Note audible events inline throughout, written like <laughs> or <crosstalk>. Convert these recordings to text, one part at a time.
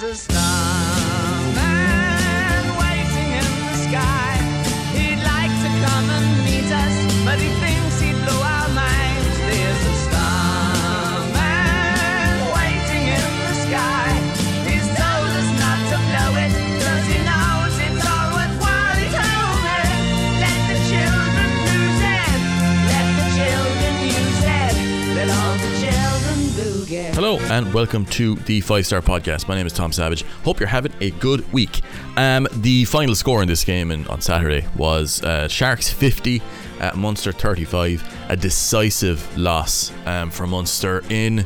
There's a starman And welcome to the Five Star Podcast. My name is Tom Savage. Hope you're having a good week. Um, the final score in this game in, on Saturday was uh, Sharks 50, uh, Munster 35. A decisive loss um, for Munster in,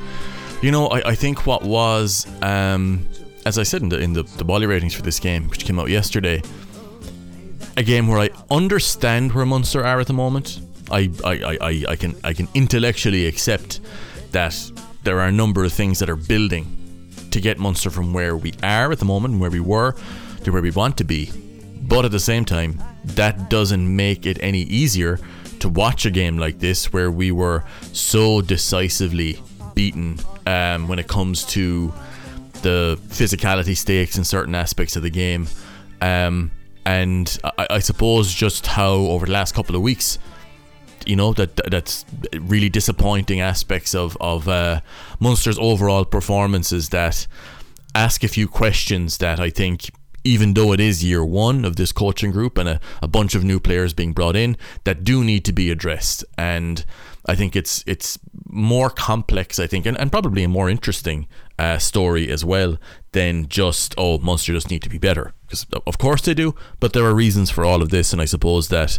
you know, I, I think what was, um, as I said in the in the, the Bolly ratings for this game, which came out yesterday, a game where I understand where Munster are at the moment. I, I, I, I, I can I can intellectually accept that there are a number of things that are building to get Munster from where we are at the moment where we were to where we want to be. But at the same time, that doesn't make it any easier to watch a game like this where we were so decisively beaten um, when it comes to the physicality stakes in certain aspects of the game. Um, and I, I suppose just how over the last couple of weeks, you know that that's really disappointing aspects of of uh, Munster's overall performances that ask a few questions that I think even though it is year one of this coaching group and a, a bunch of new players being brought in that do need to be addressed. And I think it's it's more complex I think and, and probably a more interesting uh, story as well than just oh Munster just need to be better. Because of course they do but there are reasons for all of this and I suppose that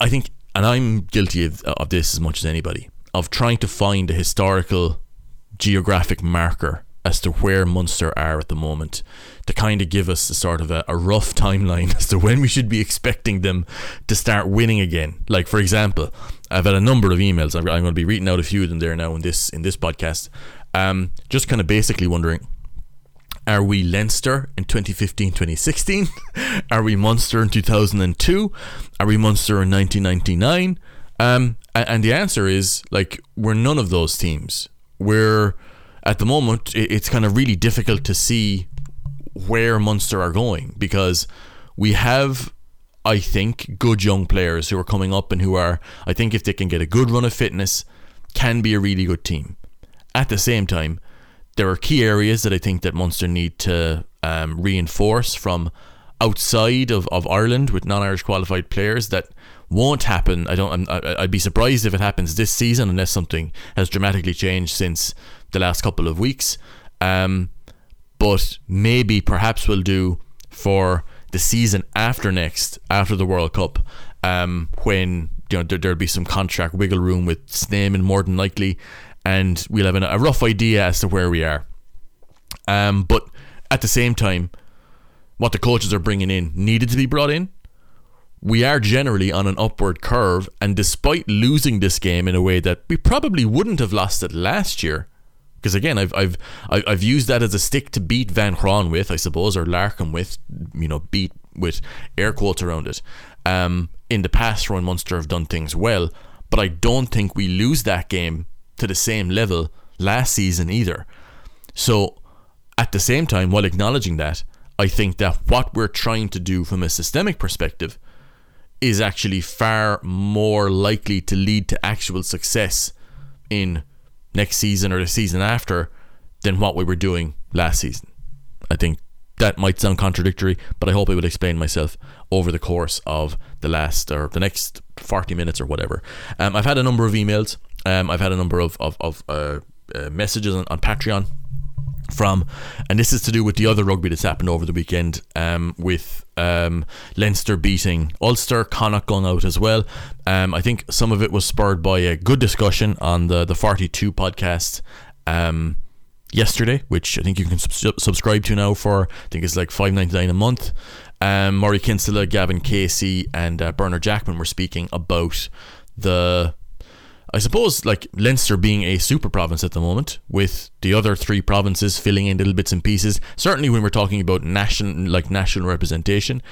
I think, and I'm guilty of, of this as much as anybody, of trying to find a historical geographic marker as to where Munster are at the moment to kind of give us a sort of a, a rough timeline <laughs> as to when we should be expecting them to start winning again. Like for example, I've had a number of emails. I'm, I'm going to be reading out a few of them there now in this in this podcast. Um, just kind of basically wondering are we Leinster in 2015 2016? <laughs> Are we Munster in 2002? Are we Munster in 1999? Um, and, the answer is like, we're none of those teams. We're, at the moment, it's kind of really difficult to see where Munster are going because we have, I think, good young players who are coming up and who are, I think, if they can get a good run of fitness, can be a really good team. At the same time, there are key areas that I think that Munster need to um, reinforce from outside of, of Ireland with non-Irish qualified players that won't happen. I don't. I'm, I'd be surprised if it happens this season unless something has dramatically changed since the last couple of weeks. Um, but maybe perhaps we'll do for the season after next, after the World Cup, um, when you know there, there'll be some contract wiggle room with Snyman more than likely, and we'll have a rough idea as to where we are. Um, but at the same time, what the coaches are bringing in needed to be brought in. We are generally on an upward curve, and despite losing this game in a way that we probably wouldn't have lost it last year, because again, I've I've I've used that as a stick to beat Van Graan with, I suppose, or Larkham with, you know, beat with air quotes around it. Um, in the past, when Munster have done things well, but I don't think we lose that game to the same level last season either. So, at the same time, while acknowledging that, I think that what we're trying to do from a systemic perspective is actually far more likely to lead to actual success in next season or the season after than what we were doing last season. I think that might sound contradictory, but I hope I will explain myself over the course of the last or the next 40 minutes or whatever. Um, I've had a number of emails um, I've had a number of, of, of uh, uh, messages on, on, Patreon from, and this is to do with the other rugby that's happened over the weekend um, with um, Leinster beating Ulster, Connacht going out as well. Um, I think some of it was spurred by a good discussion on the, the 42 podcast um, yesterday, which I think you can sub- subscribe to now for, I think it's like five ninety nine a month. Um, Murray Kinsella, Gavan Casey, and uh, Bernard Jackman were speaking about the I suppose like Leinster being a super province at the moment, with the other three provinces filling in little bits and pieces. Certainly when we're talking about national like national representation,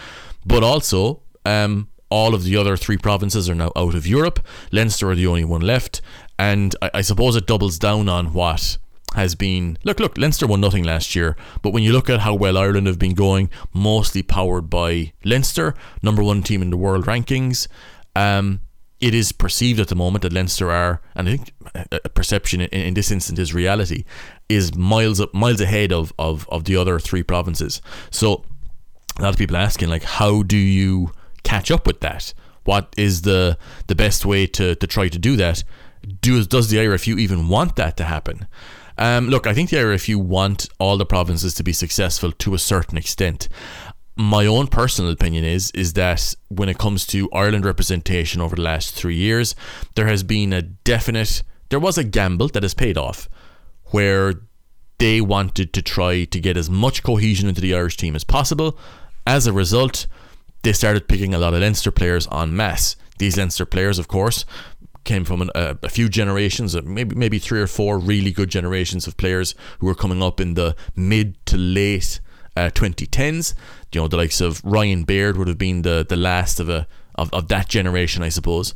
but also um, all of the other three provinces are now out of Europe. Leinster are the only one left, and I, I suppose it doubles down on what has been look look Leinster won nothing last year but when you look at how well Ireland have been going mostly powered by Leinster number one team in the world rankings um, it is perceived at the moment that Leinster are and I think a perception in, in this instance is reality is miles up miles ahead of, of of the other three provinces. So a lot of people are asking like how do you catch up with that? What is the the best way to, to try to do that? Do, does the IRFU even want that to happen? Um, look, I think the IRFU want all the provinces to be successful to a certain extent. My own personal opinion is is that when it comes to Ireland representation over the last three years, there has been a definite there was a gamble that has paid off where they wanted to try to get as much cohesion into the Irish team as possible. As a result, they started picking a lot of Leinster players en masse. These Leinster players, of course, came from an, a few generations, uh, maybe maybe three or four really good generations of players who were coming up in the mid to late uh, 2010s. You know, the likes of Ryan Baird would have been the the last of a of, of that generation, I suppose.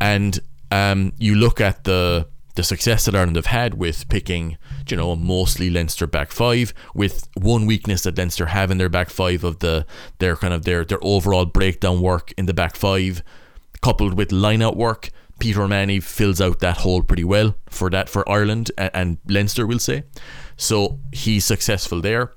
And um, you look at the the success that Ireland have had with picking, you know, mostly Leinster back five, with one weakness that Leinster have in their back five of the their kind of their their overall breakdown work in the back five, coupled with line out work Peter O'Mahony fills out that hole pretty well for that for Ireland and, and Leinster, we'll say. So he's successful there.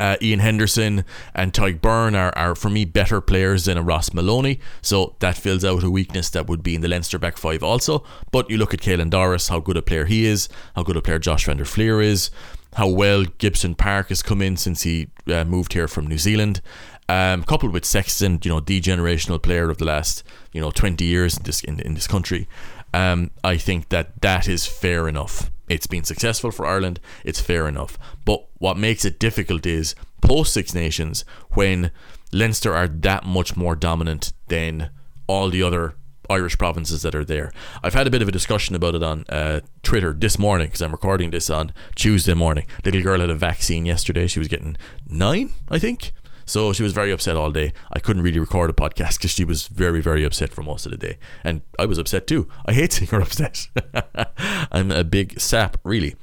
Uh, Ian Henderson and Tadhg Beirne are, are, for me, better players than a Ross Molony. So that fills out a weakness that would be in the Leinster back five also. But you look at Caelan Doris, how good a player he is, how good a player Josh van der Flier is, how well Gibson Park has come in since he uh, moved here from New Zealand. Um, coupled with Sexton, you know, the generational player of the last, you know, 20 years in this in, in this country, um, I think that that is fair enough. It's been successful for Ireland. It's fair enough. But what makes it difficult is post Six Nations when Leinster are that much more dominant than all the other Irish provinces that are there. I've had a bit of a discussion about it on uh, Twitter this morning because I'm recording this on Tuesday morning. Little girl had a vaccine yesterday. She was getting nine, I think. So she was very upset all day. I couldn't really record a podcast because she was very, very upset for most of the day. And I was upset too. I hate <laughs> seeing her upset. <laughs> I'm a big sap, really.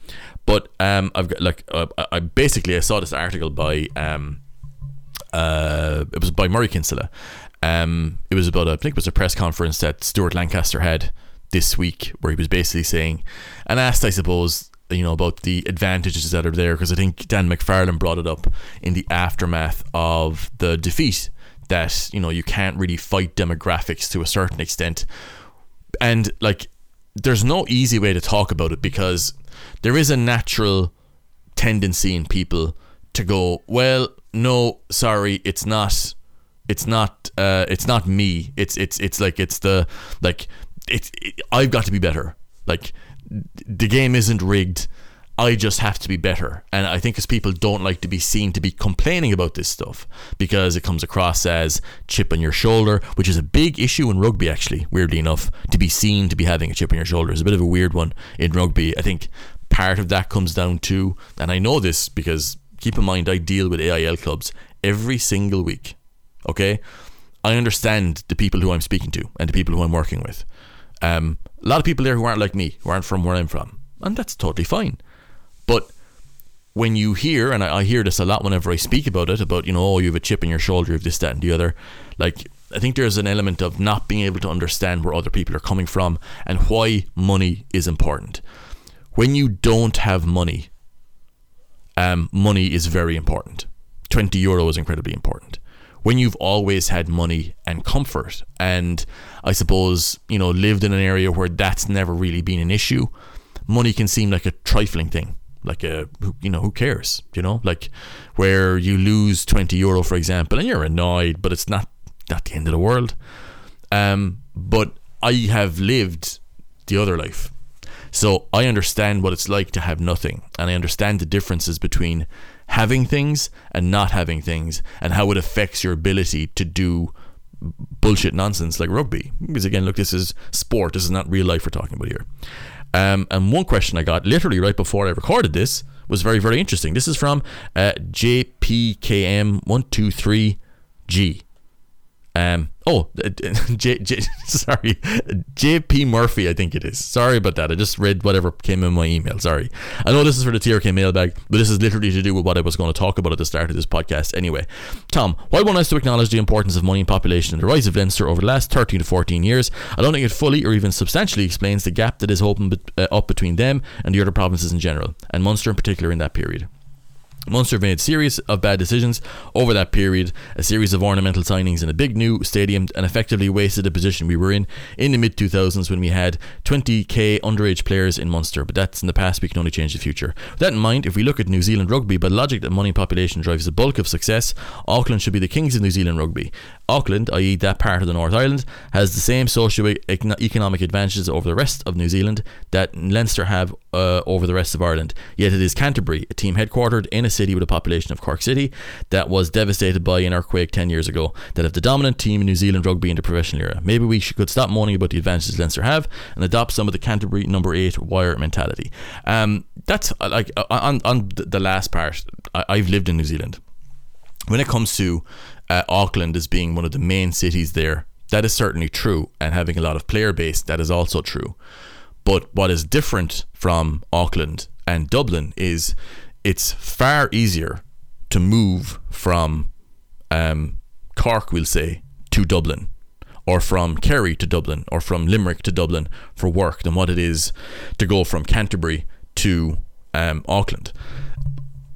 But um, I've got like uh, I basically I saw this article by um, uh, it was by Murray Kinsella. Um, it was about a, I think it was a press conference that Stuart Lancaster had this week where he was basically saying and asked, I suppose, you know about the advantages that are there because I think Dan McFarland brought it up in the aftermath of the defeat that you know you can't really fight demographics to a certain extent. And like there's no easy way to talk about it because there is a natural tendency in people to go well no sorry it's not it's not uh, it's not me. It's it's it's like it's the like it's it, I've got to be better. Like the game isn't rigged. I just have to be better. And I think as people don't like to be seen to be complaining about this stuff because it comes across as chip on your shoulder, which is a big issue in rugby, actually, weirdly enough. To be seen to be having a chip on your shoulder is a bit of a weird one in rugby. I think part of that comes down to, and I know this because keep in mind, I deal with AIL clubs every single week. Okay? I understand the people who I'm speaking to and the people who I'm working with. Um, a lot of people there who aren't like me, who aren't from where I'm from, and that's totally fine. But when you hear, and I, I hear this a lot whenever I speak about it, about you know, oh, you have a chip in your shoulder, have this, that, and the other, like I think there's an element of not being able to understand where other people are coming from and why money is important. When you don't have money, um, money is very important. 20 euro is incredibly important when you've always had money and comfort and I suppose, you know, lived in an area where that's never really been an issue, money can seem like a trifling thing. Like a, you know, who cares? You know, like where you lose 20 euro, for example, and you're annoyed, but it's not, not the end of the world. Um, but I have lived the other life. So I understand what it's like to have nothing, and I understand the differences between having things and not having things and how it affects your ability to do bullshit nonsense like rugby. Because again, look, this is sport. This is not real life we're talking about here. Um, and one question I got literally right before I recorded this was very, very interesting. This is from uh, JPKM123G. Um, oh, <laughs> J, J, sorry, JP Murphy, I think it is. Sorry about that. I just read whatever came in my email. Sorry. I know this is for the TRK mailbag, but this is literally to do with what I was going to talk about at the start of this podcast anyway. Tom, while one has to acknowledge the importance of money and population and the rise of Leinster over the last 13 to 14 years, I don't think it fully or even substantially explains the gap that is open uh, up between them and the other provinces in general, and Munster in particular in that period. Munster made a series of bad decisions over that period, a series of ornamental signings in a big new stadium, and effectively wasted the position we were in in the mid 2000s when we had 20k underage players in Munster. But that's in the past, we can only change the future. With that in mind, if we look at New Zealand rugby, by logic that money and population drives the bulk of success, Auckland should be the kings of New Zealand rugby. Auckland, i.e., that part of the North Island, has the same socio-economic advantages over the rest of New Zealand that Leinster have uh, over the rest of Ireland. Yet it is Canterbury, a team headquartered in a city with a population of Cork City that was devastated by an earthquake 10 years ago, that have the dominant team in New Zealand rugby in the professional era. Maybe we should, could stop moaning about the advantages Leinster have and adopt some of the Canterbury number eight wire mentality. Um, that's uh, like uh, on, on the last part, I, I've lived in New Zealand. When it comes to uh, Auckland as being one of the main cities there, that is certainly true, and having a lot of player base, that is also true. But what is different from Auckland and Dublin is it's far easier to move from um, Cork, we'll say, to Dublin, or from Kerry to Dublin, or from Limerick to Dublin for work than what it is to go from Canterbury to um, Auckland.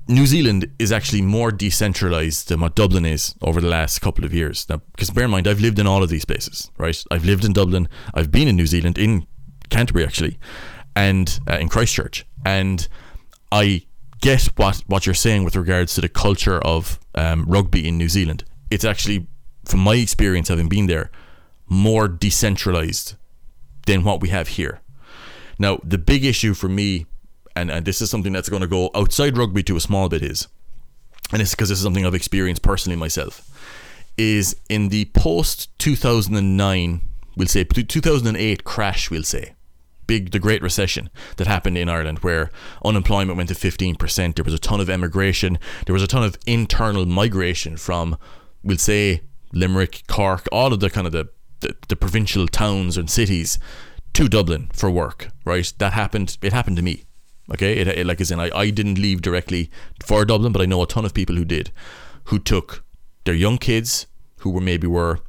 New Zealand is actually more decentralized than what Dublin is over the last couple of years. Now, because bear in mind, I've lived in all of these places, right? I've lived in Dublin, I've been in New Zealand, in Canterbury actually, and uh, in Christchurch, and I get what what you're saying with regards to the culture of um, rugby in New Zealand. It's actually, from my experience having been there, more decentralized than what we have here. Now, the big issue for me and, and this is something that's going to go outside rugby to a small bit is, and it's because this is something I've experienced personally myself, is in the post 2009, we'll say 2008 crash, we'll say, big the Great Recession that happened in Ireland, where unemployment went to 15%. There was a ton of emigration. There was a ton of internal migration from, we'll say, Limerick, Cork, all of the kind of the, the, the provincial towns and cities to Dublin for work. Right, that happened. It happened to me. Okay, it, it like as in I, I didn't leave directly for Dublin, but I know a ton of people who did, who took their young kids who were maybe were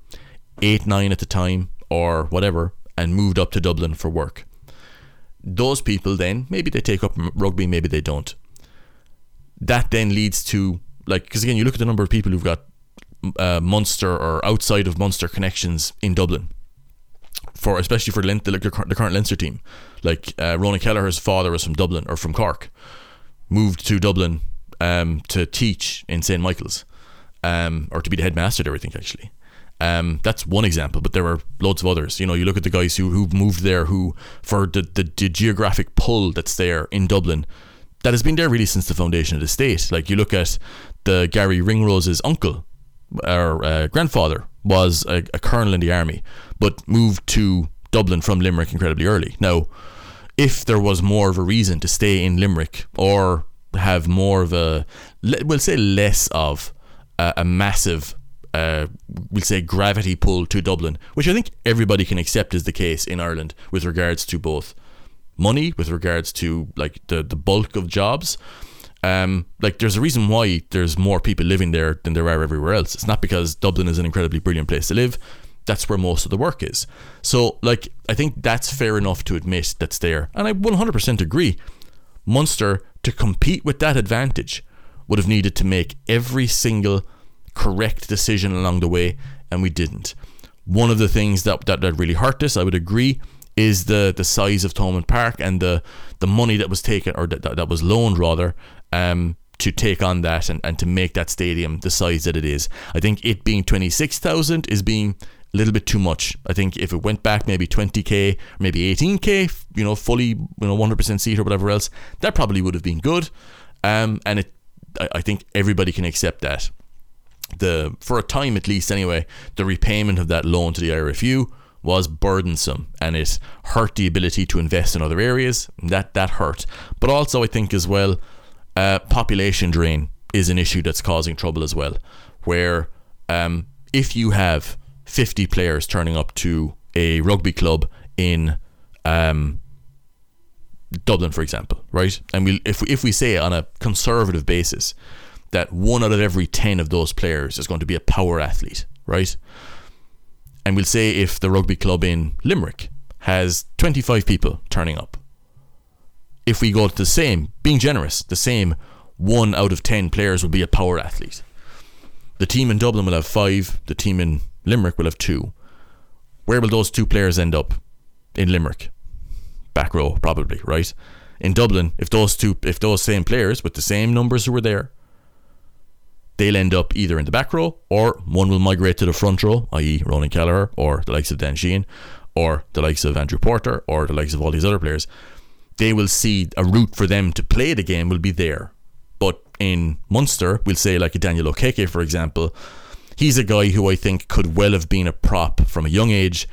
eight, nine at the time or whatever, and moved up to Dublin for work. Those people then maybe they take up rugby, maybe they don't. That then leads to like because again you look at the number of people who've got uh, Munster or outside of Munster connections in Dublin for especially for the, the, the current Leinster team. Like uh, Ronan Kelleher's father was from Dublin or from Cork, moved to Dublin um, to teach in St Michael's, um, or to be the headmaster there. I think actually. Um, that's one example, but there are loads of others. You know, you look at the guys who who've moved there, who for the, the, the geographic pull that's there in Dublin, that has been there really since the foundation of the state. Like you look at the Garry Ringrose's uncle or uh, grandfather was a, a colonel in the army, but moved to Dublin from Limerick incredibly early. Now, if there was more of a reason to stay in Limerick or have more of a, we'll say less of a, a massive, uh, we'll say gravity pull to Dublin, which I think everybody can accept is the case in Ireland with regards to both money, with regards to like the, the bulk of jobs. Um, like there's a reason why there's more people living there than there are everywhere else. It's not because Dublin is an incredibly brilliant place to live that's where most of the work is. So, like, I think that's fair enough to admit that's there. And I 100% agree. Munster, to compete with that advantage, would have needed to make every single correct decision along the way, and we didn't. One of the things that, that, that really hurt us, I would agree, is the, the size of Thomond Park and the, the money that was taken, or that, that was loaned rather, um, to take on that and, and to make that stadium the size that it is. I think it being 26,000 is being a little bit too much. I think if it went back maybe 20k, maybe 18k, you know, fully, you know, 100% seat or whatever else, that probably would have been good. Um, and it, I, I think everybody can accept that. The for a time at least, anyway, the repayment of that loan to the IRFU was burdensome and it hurt the ability to invest in other areas. That that hurt, but also I think as well, uh, population drain is an issue that's causing trouble as well. Where um, if you have 50 players turning up to a rugby club in um, Dublin, for example, right? And we if we, if we say on a conservative basis that one out of every 10 of those players is going to be a power athlete, right? And we'll say if the rugby club in Limerick has 25 people turning up, if we go to the same, being generous, the same one out of 10 players will be a power athlete. The team in Dublin will have five, the team in Limerick will have two. Where will those two players end up? In Limerick. Back row, probably, right? In Dublin, if those two if those same players with the same numbers who were there, they'll end up either in the back row or one will migrate to the front row, i.e. Ronan Kelleher or the likes of Dan Sheehan or the likes of Andrew Porter or the likes of all these other players. They will see a route for them to play the game will be there. But in Munster, we'll say like a Daniel Okeke, for example, he's a guy who I think could well have been a prop from a young age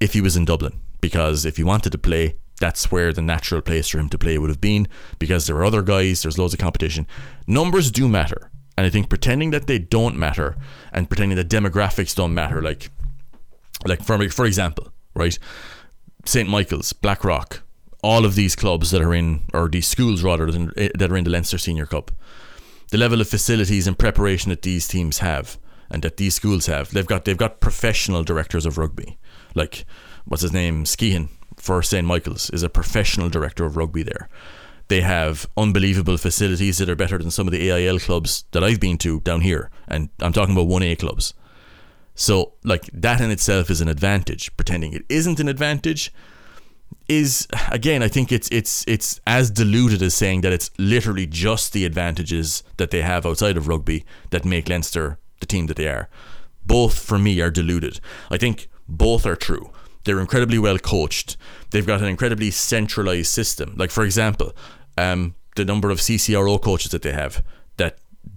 if he was in Dublin. Because if he wanted to play, that's where the natural place for him to play would have been because there are other guys, there's loads of competition. Numbers do matter. And I think pretending that they don't matter and pretending that demographics don't matter, like like for for example, right? St. Michael's, Blackrock, all of these clubs that are in or these schools rather than eh, that are in the Leinster Senior Cup. The level of facilities and preparation that these teams have and that these schools have. They've got they've got professional directors of rugby. Like what's his name? Skehan for St. Michael's is a professional director of rugby there. They have unbelievable facilities that are better than some of the AIL clubs that I've been to down here. And I'm talking about 1A clubs. So, like, that in itself is an advantage. Pretending it isn't an advantage is again I think it's it's it's as diluted as saying that it's literally just the advantages that they have outside of rugby that make Leinster the team that they are. Both for me are diluted. I think both are true. They're incredibly well coached. They've got an incredibly centralized system. Like for example, um, the number of CCRO coaches that they have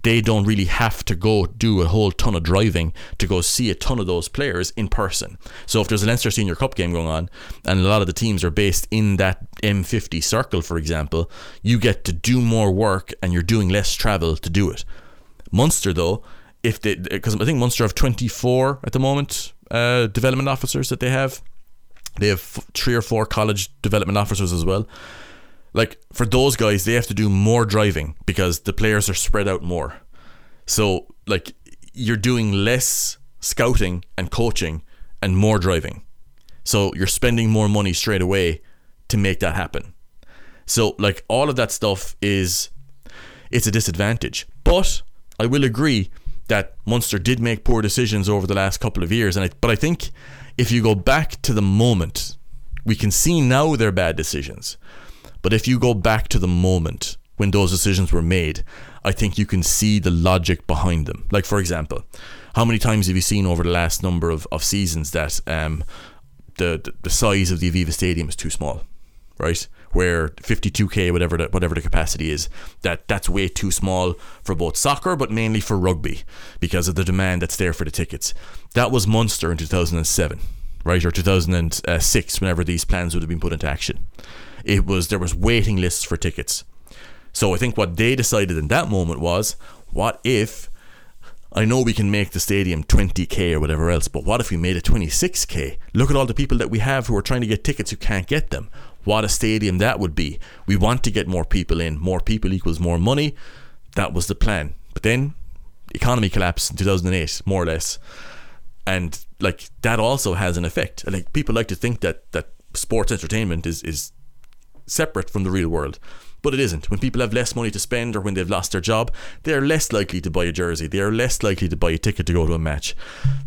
they don't really have to go do a whole ton of driving to go see a ton of those players in person. So if there's a Leinster Senior Cup game going on and a lot of the teams are based in that M50 circle, for example, you get to do more work and you're doing less travel to do it. Munster, though, if they, because I think Munster have 24 at the moment uh, development officers that they have. They have three or four college development officers as well like for those guys they have to do more driving because the players are spread out more. So like you're doing less scouting and coaching and more driving. So you're spending more money straight away to make that happen. So like all of that stuff is it's a disadvantage. But i will agree that Munster did make poor decisions over the last couple of years and I, but i think if you go back to the moment we can see now they're bad decisions but if you go back to the moment when those decisions were made, I think you can see the logic behind them. Like, for example, how many times have you seen over the last number of, of seasons that um, the, the size of the Aviva Stadium is too small, right? Where 52k, whatever the, whatever the capacity is, that that's way too small for both soccer, but mainly for rugby because of the demand that's there for the tickets. That was Munster in 2007, right, or 2006, whenever these plans would have been put into action it was there was waiting lists for tickets. So I think what they decided in that moment was, what if I know we can make the stadium 20k or whatever else, but what if we made it 26k? Look at all the people that we have who are trying to get tickets who can't get them. What a stadium that would be. We want to get more people in. More people equals more money. That was the plan. But then economy collapsed in 2008, more or less. And like that also has an effect. Like people like to think that that sports entertainment is is separate from the real world. But it isn't. When people have less money to spend or when they've lost their job, they are less likely to buy a jersey. They are less likely to buy a ticket to go to a match.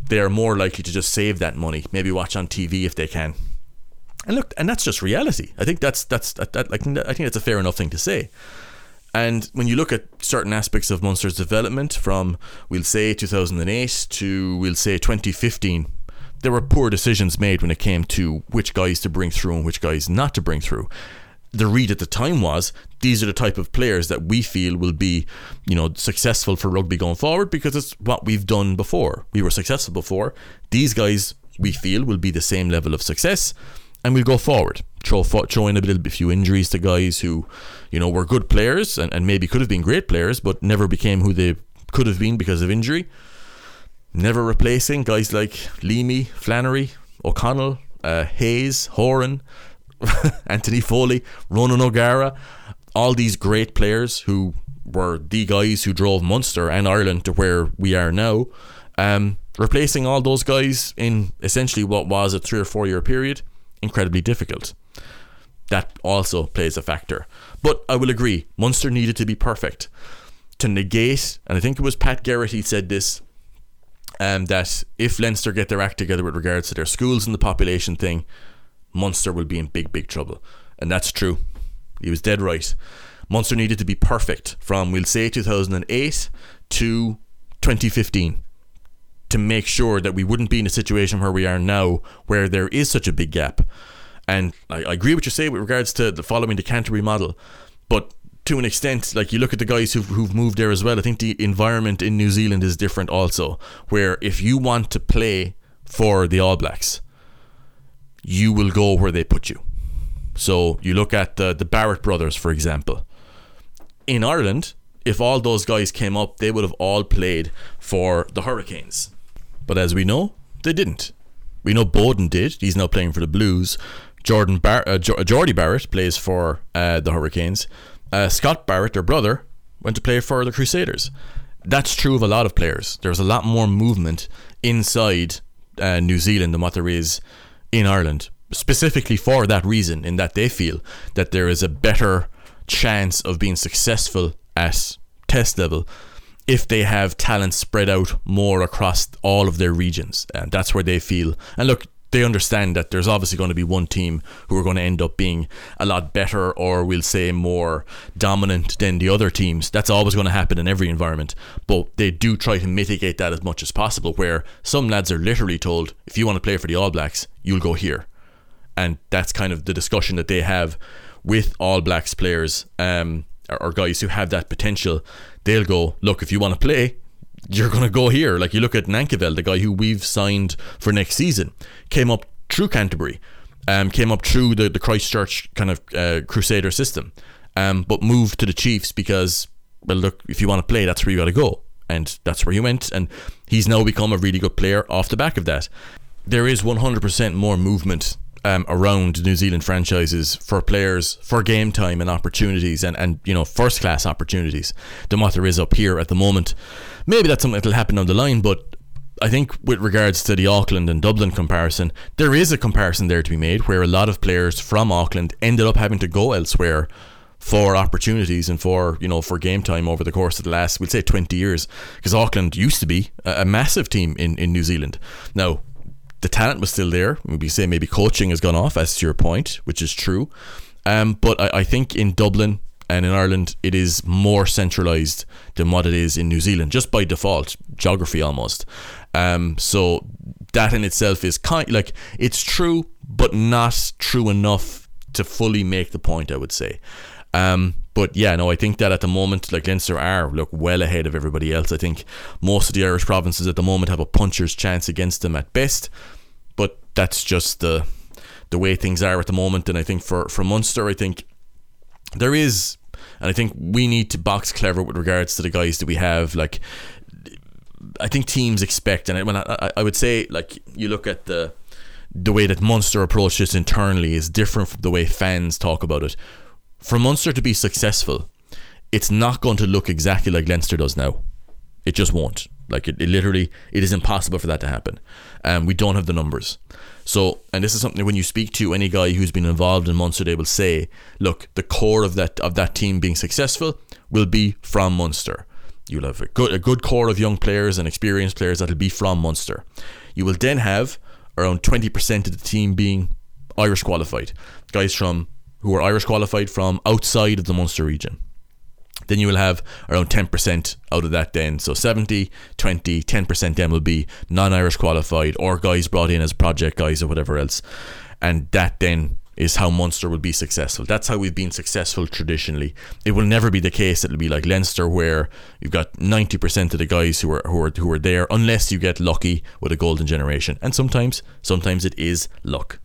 They are more likely to just save that money, maybe watch on TV if they can. And look, and that's just reality. I think that's that's that, that I think that's a fair enough thing to say. And when you look at certain aspects of Munster's development from we'll say 2008 to we'll say 2015, there were poor decisions made when it came to which guys to bring through and which guys not to bring through the read at the time was these are the type of players that we feel will be, you know, successful for rugby going forward because it's what we've done before. We were successful before. These guys we feel will be the same level of success and we'll go forward. Throw, throw in a little bit few injuries to guys who, you know, were good players and, and maybe could have been great players but never became who they could have been because of injury. never replacing guys like Leamy, Flannery, O'Connell, uh, Hayes, Horan, <laughs> Anthony Foley, Ronan O'Gara, all these great players who were the guys who drove Munster and Ireland to where we are now. Um, replacing all those guys in essentially what was a three or four year period, incredibly difficult. That also plays a factor. But I will agree, Munster needed to be perfect to negate, and I think it was Pat Garrett said this, um, that if Leinster get their act together with regards to their schools and the population thing, Munster will be in big, big trouble. And that's true. He was dead right. Munster needed to be perfect from, we'll say, 2008 to 2015 to make sure that we wouldn't be in a situation where we are now, where there is such a big gap. And I, I agree what you say with regards to the following the Canterbury model, but to an extent, like you look at the guys who've, who've moved there as well, I think the environment in New Zealand is different also, where if you want to play for the All Blacks, you will go where they put you. So you look at the, the Barrett brothers, for example. In Ireland, if all those guys came up, they would have all played for the Hurricanes. But as we know, they didn't. We know Beauden did. He's now playing for the Blues. Jordan Bar- uh, Jordie Barrett plays for uh, the Hurricanes. Uh, Scott Barrett, their brother, went to play for the Crusaders. That's true of a lot of players. There's a lot more movement inside uh, New Zealand than what there is in Ireland, specifically for that reason, in that they feel that there is a better chance of being successful at test level if they have talent spread out more across all of their regions. And that's where they feel. And look, they understand that there's obviously going to be one team who are going to end up being a lot better or we'll say more dominant than the other teams. That's always going to happen in every environment. But they do try to mitigate that as much as possible, where some lads are literally told, if you want to play for the All Blacks, you'll go here. And that's kind of the discussion that they have with All Blacks players um, or guys who have that potential. They'll go, look, if you want to play, you're going to go here. Like you look at Nankivell, the guy who we've signed for next season, came up through Canterbury, um, came up through the, the Christchurch kind of uh, Crusader system, um, but moved to the Chiefs because, well, look, if you want to play, that's where you got to go. And that's where he went. And he's now become a really good player off the back of that. There is 100% more movement um, around New Zealand franchises for players for game time and opportunities and, and you know first class opportunities than what there is up here at the moment. Maybe that's something that'll happen down the line, but I think with regards to the Auckland and Dublin comparison, there is a comparison there to be made where a lot of players from Auckland ended up having to go elsewhere for opportunities and for you know for game time over the course of the last we'd say 20 years because Auckland used to be a, a massive team in, in New Zealand now the talent was still there. We say maybe coaching has gone off, as to your point, which is true. Um, but I, I think in Dublin and in Ireland, it is more centralised than what it is in New Zealand, just by default, geography almost. Um, so that in itself is kind like it's true, but not true enough to fully make the point. I would say. Um, but yeah, no, I think that at the moment, like Leinster are look well ahead of everybody else. I think most of the Irish provinces at the moment have a puncher's chance against them at best, but that's just the the way things are at the moment. And I think for for Munster, I think there is, and I think we need to box clever with regards to the guys that we have. Like, I think teams expect, and I, when I, I would say, like you look at the the way that Munster approach this internally is different from the way fans talk about it for Munster to be successful, it's not going to look exactly like Leinster does now. It just won't. Like it, it literally, it is impossible for that to happen. And um, we don't have the numbers. So, and this is something when you speak to any guy who's been involved in Munster, they will say, look, the core of that of that team being successful will be from Munster. You'll have a good a good core of young players and experienced players that'll be from Munster. You will then have around twenty percent of the team being Irish qualified, guys from who are Irish qualified from outside of the Munster region. Then you will have around 10% out of that then. So 70, 20, 10% then will be non Irish qualified or guys brought in as project guys or whatever else. And that then is how Munster will be successful. That's how we've been successful traditionally. It will never be the case. It'll be like Leinster, where you've got ninety percent of the guys who are who are who are there, unless you get lucky with a golden generation. And sometimes, sometimes it is luck.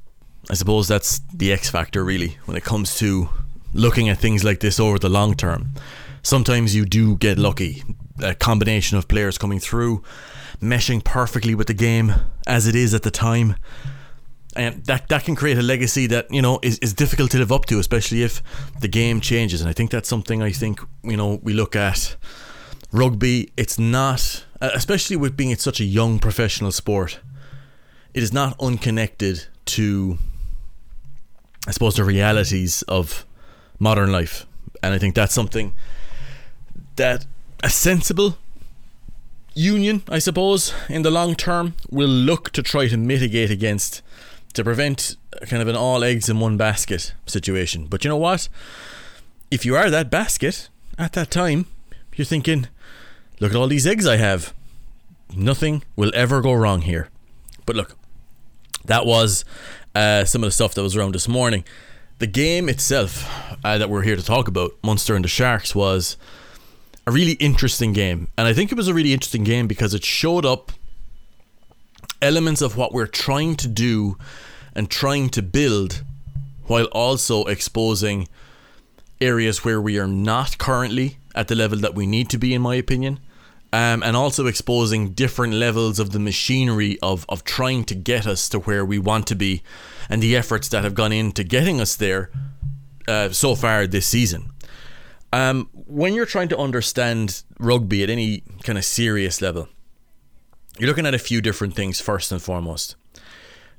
I suppose that's the X factor, really, when it comes to looking at things like this over the long term. Sometimes you do get lucky. a combination of players coming through, meshing perfectly with the game as it is at the time. And that that can create a legacy that you know is, is difficult to live up to, especially if the game changes. And I think that's something I think you know we look at rugby. It's not, uh, especially with being it's such a young professional sport. It is not unconnected to, I suppose, the realities of modern life, and I think that's something that a sensible union, I suppose, in the long term, will look to try to mitigate against to prevent kind of an all eggs in one basket situation. But you know what? If you are that basket at that time, you're thinking, look at all these eggs I have. Nothing will ever go wrong here. But look, that was uh, some of the stuff that was around this morning. The game itself uh, that we're here to talk about, Munster and the Sharks, was a really interesting game. And I think it was a really interesting game because it showed up elements of what we're trying to do and trying to build while also exposing areas where we are not currently at the level that we need to be, in my opinion. Um, and also exposing different levels of the machinery of, of trying to get us to where we want to be and the efforts that have gone into getting us there uh, so far this season. Um, when you're trying to understand rugby at any kind of serious level, you're looking at a few different things first and foremost.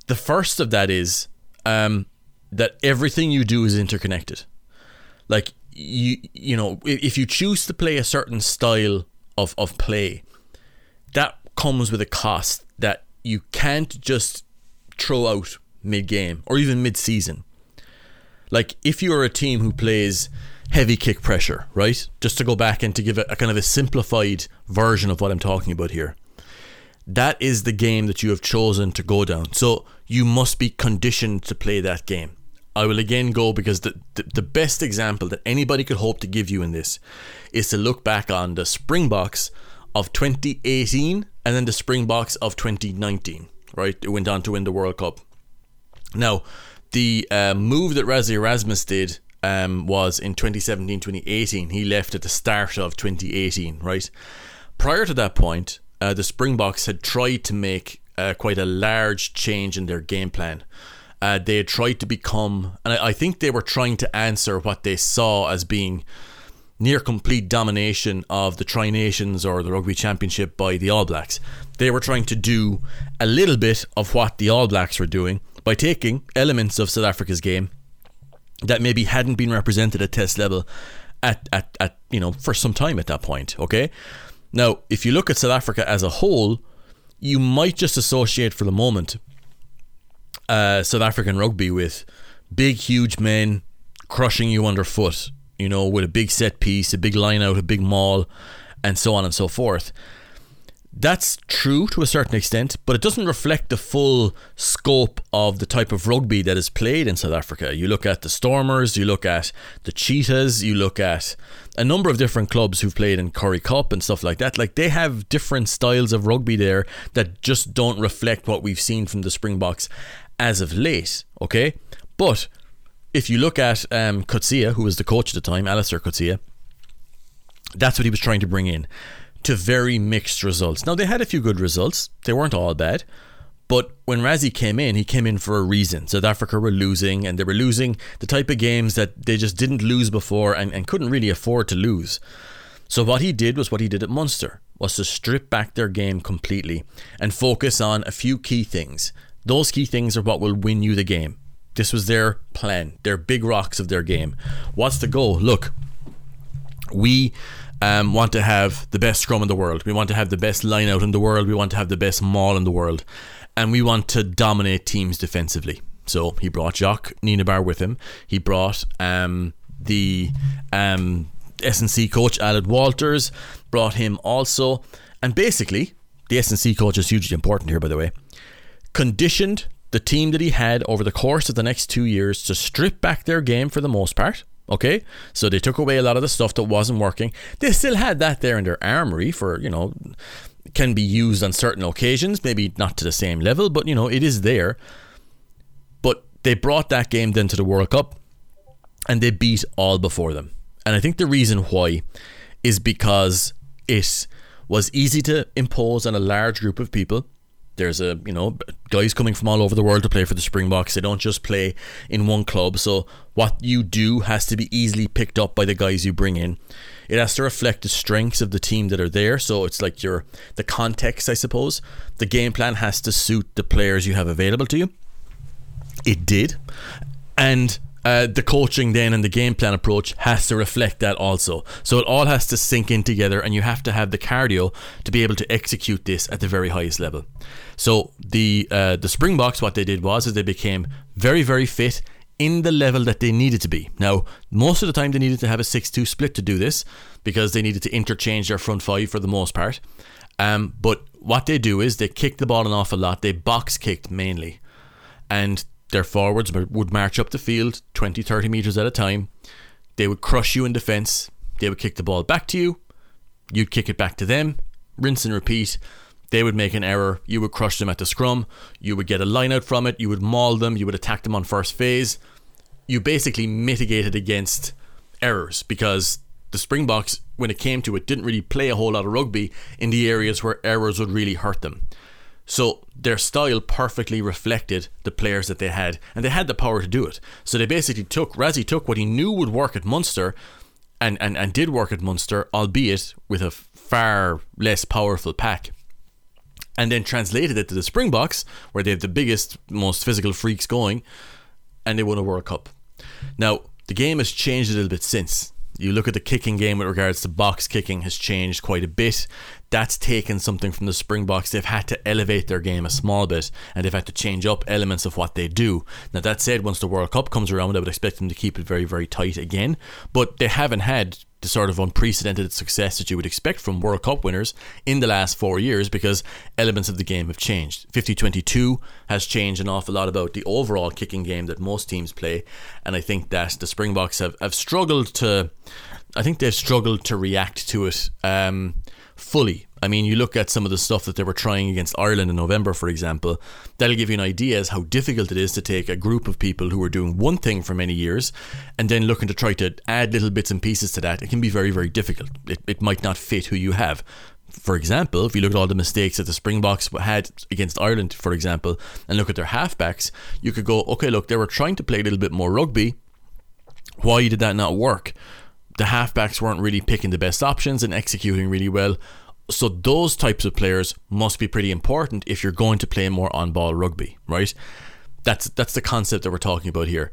The first of that is um, that everything you do is interconnected. Like you, you know, if you choose to play a certain style of of play, that comes with a cost that you can't just throw out mid game or even mid season. Like if you are a team who plays heavy kick pressure, right? Just to go back and to give a, a kind of a simplified version of what I'm talking about here that is the game that you have chosen to go down. So you must be conditioned to play that game. I will again go because the, the, the, best example that anybody could hope to give you in this is to look back on the Springboks of 2018 and then the Springboks of 2019, right? It went on to win the World Cup. Now, the uh, move that Rassie Erasmus did um, was in 2017 2018. He left at the start of 2018, right? Prior to that point, uh, the Springboks had tried to make uh, quite a large change in their game plan. Uh, they had tried to become, and I, I, think they were trying to answer what they saw as being near complete domination of the Tri Nations or the Rugby Championship by the All Blacks. They were trying to do a little bit of what the All Blacks were doing by taking elements of South Africa's game that maybe hadn't been represented at test level at, at, at you know for some time at that point. Okay, now, if you look at South Africa as a whole, you might just associate for the moment uh, South African rugby with big, huge men crushing you underfoot, you know, with a big set piece, a big line out, a big maul, and so on and so forth that's true to a certain extent, but it doesn't reflect the full scope of the type of rugby that is played in South Africa. You look at the Stormers, you look at the Cheetahs, you look at a number of different clubs who've played in Currie Cup and stuff like that. Like they have different styles of rugby there that just don't reflect what we've seen from the Springboks as of late. Okay, but if you look at um, Coetzee, who was the coach at the time, Allister Coetzee, that's what he was trying to bring in to very mixed results. Now, they had a few good results, they weren't all bad. But when Rassie came in, he came in for a reason. South Africa were losing, and they were losing the type of games that they just didn't lose before and, and couldn't really afford to lose. So what he did was what he did at Munster, was to strip back their game completely and focus on a few key things. Those key things are what will win you the game. This was their plan, their big rocks of their game. What's the goal? Look, we um, want to have the best scrum in the world. We want to have the best line out in the world. We want to have the best maul in the world. And we want to dominate teams defensively. So he brought Jacques Nienaber with him. He brought um, the um, S&C coach, Aled Walters, brought him also. And basically, the S&C coach is hugely important here, by the way, conditioned the team that he had over the course of the next two years to strip back their game for the most part Okay, so they took away a lot of the stuff that wasn't working. They still had that there in their armory for, you know, can be used on certain occasions, maybe not to the same level, but, you know, it is there. But they brought that game then to the World Cup and they beat all before them. And I think the reason why is because it was easy to impose on a large group of people. There's a you know guys coming from all over the world to play for the Springboks. They don't just play in one club. So what you do has to be easily picked up by the guys you bring in. It has to reflect the strengths of the team that are there. So it's like your the context, I suppose. The game plan has to suit the players you have available to you. It did, and uh, the coaching then and the game plan approach has to reflect that also. So it all has to sink in together, and you have to have the cardio to be able to execute this at the very highest level. So the uh, the Springboks, what they did was is they became very very fit in the level that they needed to be. Now, most of the time they needed to have a 6-2 split to do this because they needed to interchange their front five for the most part. Um, but what they do is they kick the ball an awful lot. They box kicked mainly, and their forwards would march up the field 20, 30 metres at a time. They would crush you in defence. They would kick the ball back to you. You'd kick it back to them. Rinse and repeat. They would make an error. You would crush them at the scrum. You would get a line out from it. You would maul them. You would attack them on first phase. You basically mitigated against errors because the Springboks, when it came to it, didn't really play a whole lot of rugby in the areas where errors would really hurt them. So their style perfectly reflected the players that they had, and they had the power to do it. So they basically took Rassie took what he knew would work at Munster, and and, and did work at Munster, albeit with a far less powerful pack. And then translated it to the Springboks, where they have the biggest, most physical freaks going, and they won a World Cup. Now, the game has changed a little bit since. You look at the kicking game with regards to box kicking has changed quite a bit. That's taken something from the Springboks. They've had to elevate their game a small bit and they've had to change up elements of what they do. Now, that said, once the World Cup comes around, I would expect them to keep it very, very tight again. But they haven't had the sort of unprecedented success that you would expect from World Cup winners in the last four years because elements of the game have changed. 50 22 has changed an awful lot about the overall kicking game that most teams play, and I think that the Springboks have, have struggled to. I think they've struggled to react to it um, fully. I mean, you look at some of the stuff that they were trying against Ireland in November, for example, that'll give you an idea as how difficult it is to take a group of people who are doing one thing for many years and then looking to try to add little bits and pieces to that. It can be very, very difficult. It, it might not fit who you have. For example, if you look at all the mistakes that the Springboks had against Ireland, for example, and look at their halfbacks, you could go, okay, look, they were trying to play a little bit more rugby. Why did that not work? The halfbacks weren't really picking the best options and executing really well so those types of players must be pretty important if you're going to play more on-ball rugby, right? That's that's the concept that we're talking about here.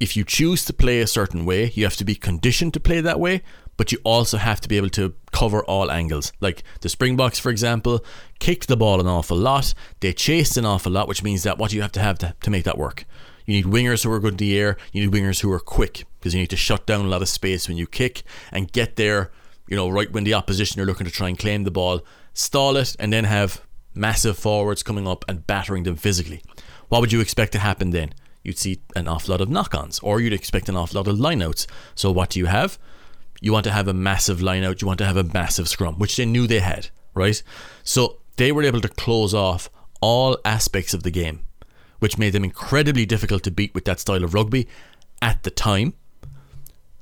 If you choose to play a certain way, you have to be conditioned to play that way, but you also have to be able to cover all angles. Like the Springboks, for example, kicked the ball an awful lot. They chased an awful lot, which means that what you have to have to, to make that work. You need wingers who are good in the air. You need wingers who are quick because you need to shut down a lot of space when you kick and get there you know, right when the opposition are looking to try and claim the ball, stall it, and then have massive forwards coming up and battering them physically. What would you expect to happen then? You'd see an awful lot of knock ons, or you'd expect an awful lot of lineouts. So, what do you have? You want to have a massive lineout, you want to have a massive scrum, which they knew they had, right? So, they were able to close off all aspects of the game, which made them incredibly difficult to beat with that style of rugby at the time,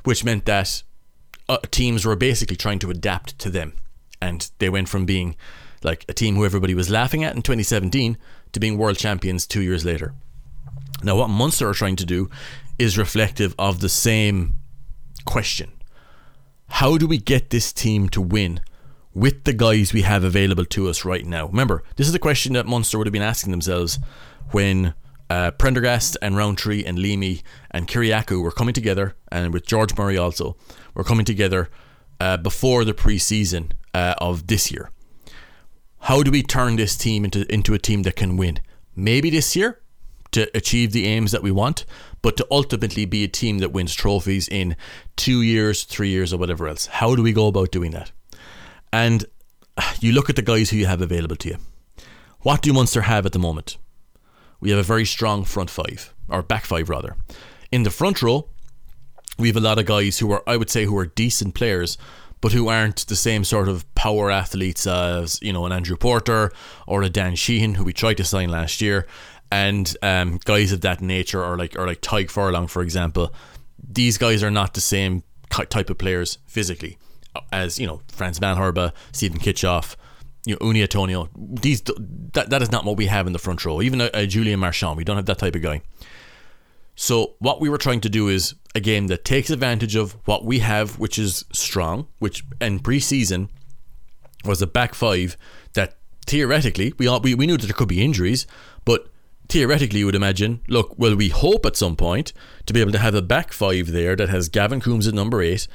which meant that uh, teams were basically trying to adapt to them. And they went from being like a team who everybody was laughing at in 2017 to being world champions two years later. Now, what Munster are trying to do is reflective of the same question How do we get this team to win with the guys we have available to us right now? Remember, this is a question that Munster would have been asking themselves when uh, Prendergast and Rowntree and Leamy and Kyriacou were coming together, and with George Murray also, were coming together uh, before the preseason uh, of this year. How do we turn this team into into a team that can win? Maybe this year to achieve the aims that we want, but to ultimately be a team that wins trophies in two years, three years, or whatever else. How do we go about doing that? And you look at the guys who you have available to you. What do Munster have at the moment? we have a very strong front five, or back five rather. In the front row, we have a lot of guys who are, I would say, who are decent players, but who aren't the same sort of power athletes as you know an Andrew Porter or a Dan Sheehan, who we tried to sign last year, and um, guys of that nature, or like or like Tadhg Furlong, for example. These guys are not the same type of players physically. as you know, Franz Van Herbe, Steven Kitshoff, you know, Uini Atonio. These that, that is not what we have in the front row. Even a, a Julien Marchand, we don't have that type of guy. So what we were trying to do is a game that takes advantage of what we have, which is strong, which in preseason was a back five that theoretically we all, we, we knew that there could be injuries, but theoretically you would imagine, look, well we hope at some point to be able to have a back five there that has Gavin Coombs at number eight,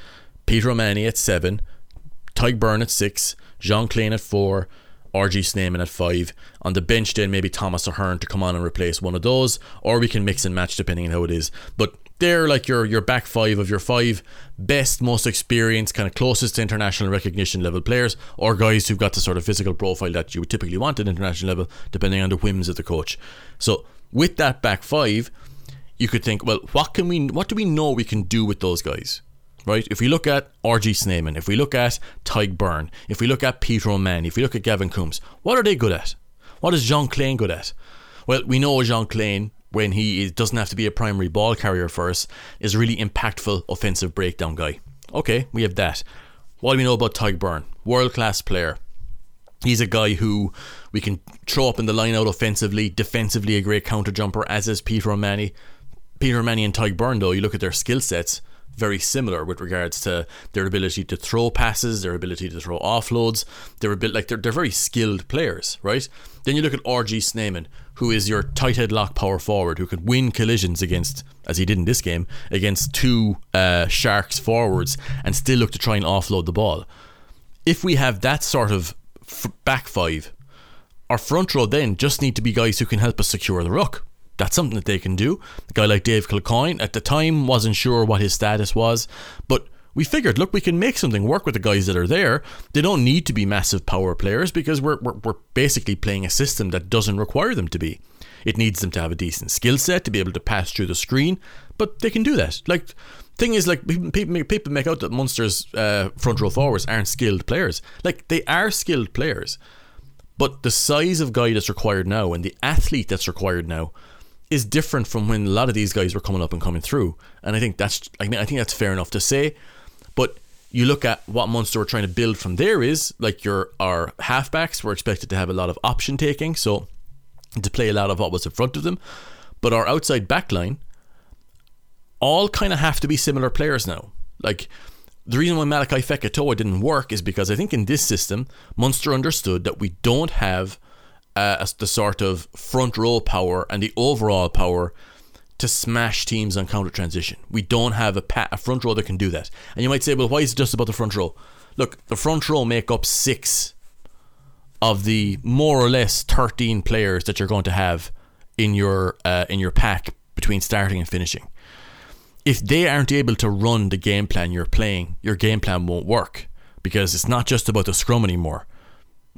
Peter O'Mahony at seven, Tadhg Beirne at six, Jean Kleyn at four, RG Snyman at five. On the bench, then maybe Thomas Ahern to come on and replace one of those, or we can mix and match depending on how it is. But they're like your your back five of your five best, most experienced, kind of closest to international recognition level players, or guys who've got the sort of physical profile that you would typically want at international level, depending on the whims of the coach. So with that back five, you could think, well, what can we, what do we know we can do with those guys? Right? If we look at RG Snyman, if we look at Tadhg Beirne, if we look at Peter O'Mahony, if we look at Gavin Coombs, what are they good at? What is Jean Kleyn good at? Well, we know Jean Kleyn, when he doesn't have to be a primary ball carrier for us, is really impactful offensive breakdown guy. Okay, we have that. What do we know about Tadhg Beirne? World class player. He's a guy who we can throw up in the line out offensively, defensively, a great counter jumper, as is Peter O'Mahony. Peter O'Mahony and Tadhg Beirne, though, you look at their skill sets, very similar with regards to their ability to throw passes, their ability to throw offloads. They're a bit like they're, they're very skilled players, right? Then you look at RG Snyman, who is your tight head lock power forward, who could win collisions against, as he did in this game, against two uh, Sharks forwards and still look to try and offload the ball. If we have that sort of f- back five, our front row then just need to be guys who can help us secure the ruck that's something that they can do. A guy like Dave Kilcoyne at the time wasn't sure what his status was, but we figured, look, we can make something work with the guys that are there. They don't need to be massive power players because we're, we're, we're basically playing a system that doesn't require them to be. It needs them to have a decent skill set to be able to pass through the screen, but they can do that. Like, thing is, like people make, people make out that Munster's uh, front row forwards aren't skilled players. Like they are skilled players, but the size of guy that's required now and the athlete that's required now is different from when a lot of these guys were coming up and coming through. And I think that's I mean I think that's fair enough to say. But you look at what Munster were trying to build from there is like your our halfbacks were expected to have a lot of option taking, so to play a lot of what was in front of them. But our outside backline all kind of have to be similar players now. Like the reason why Malakai Fekitoa didn't work is because I think in this system, Munster understood that we don't have uh, the sort of front row power and the overall power to smash teams on counter transition. We don't have a, pa- a front row that can do that. And you might say, well, why is it just about the front row? Look, the front row make up six of the more or less 13 players that you're going to have in your uh, in your pack between starting and finishing. If they aren't able to run the game plan you're playing, your game plan won't work because it's not just about the scrum anymore.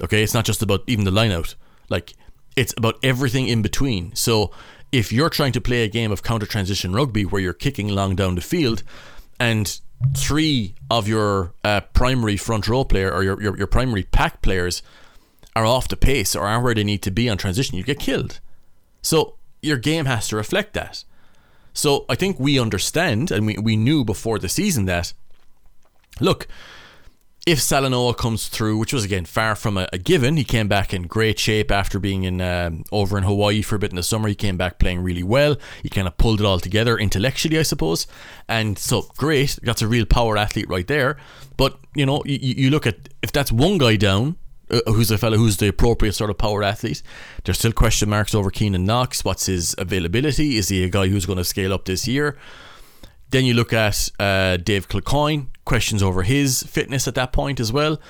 Okay, it's not just about even the line out. Like it's about everything in between. So if you're trying to play a game of counter transition rugby where you're kicking long down the field and three of your uh, primary front row player or your, your, your primary pack players are off the pace or aren't where they need to be on transition, you get killed. So your game has to reflect that. So I think we understand and we, we knew before the season that look, if Salanoa comes through, which was again far from a, a, given, he came back in great shape after being in um, over in Hawaii for a bit in the summer. He came back playing really well. He kind of pulled it all together intellectually, I suppose. And so great, that's a real power athlete right there. But you know, you, you look at if that's one guy down, uh, who's a fellow who's the appropriate sort of power athlete. There's still question marks over Keenan Knox. What's his availability? Is he a guy who's going to scale up this year? Then you look at uh, Dave Kilcoyne, questions over his fitness at that point as well.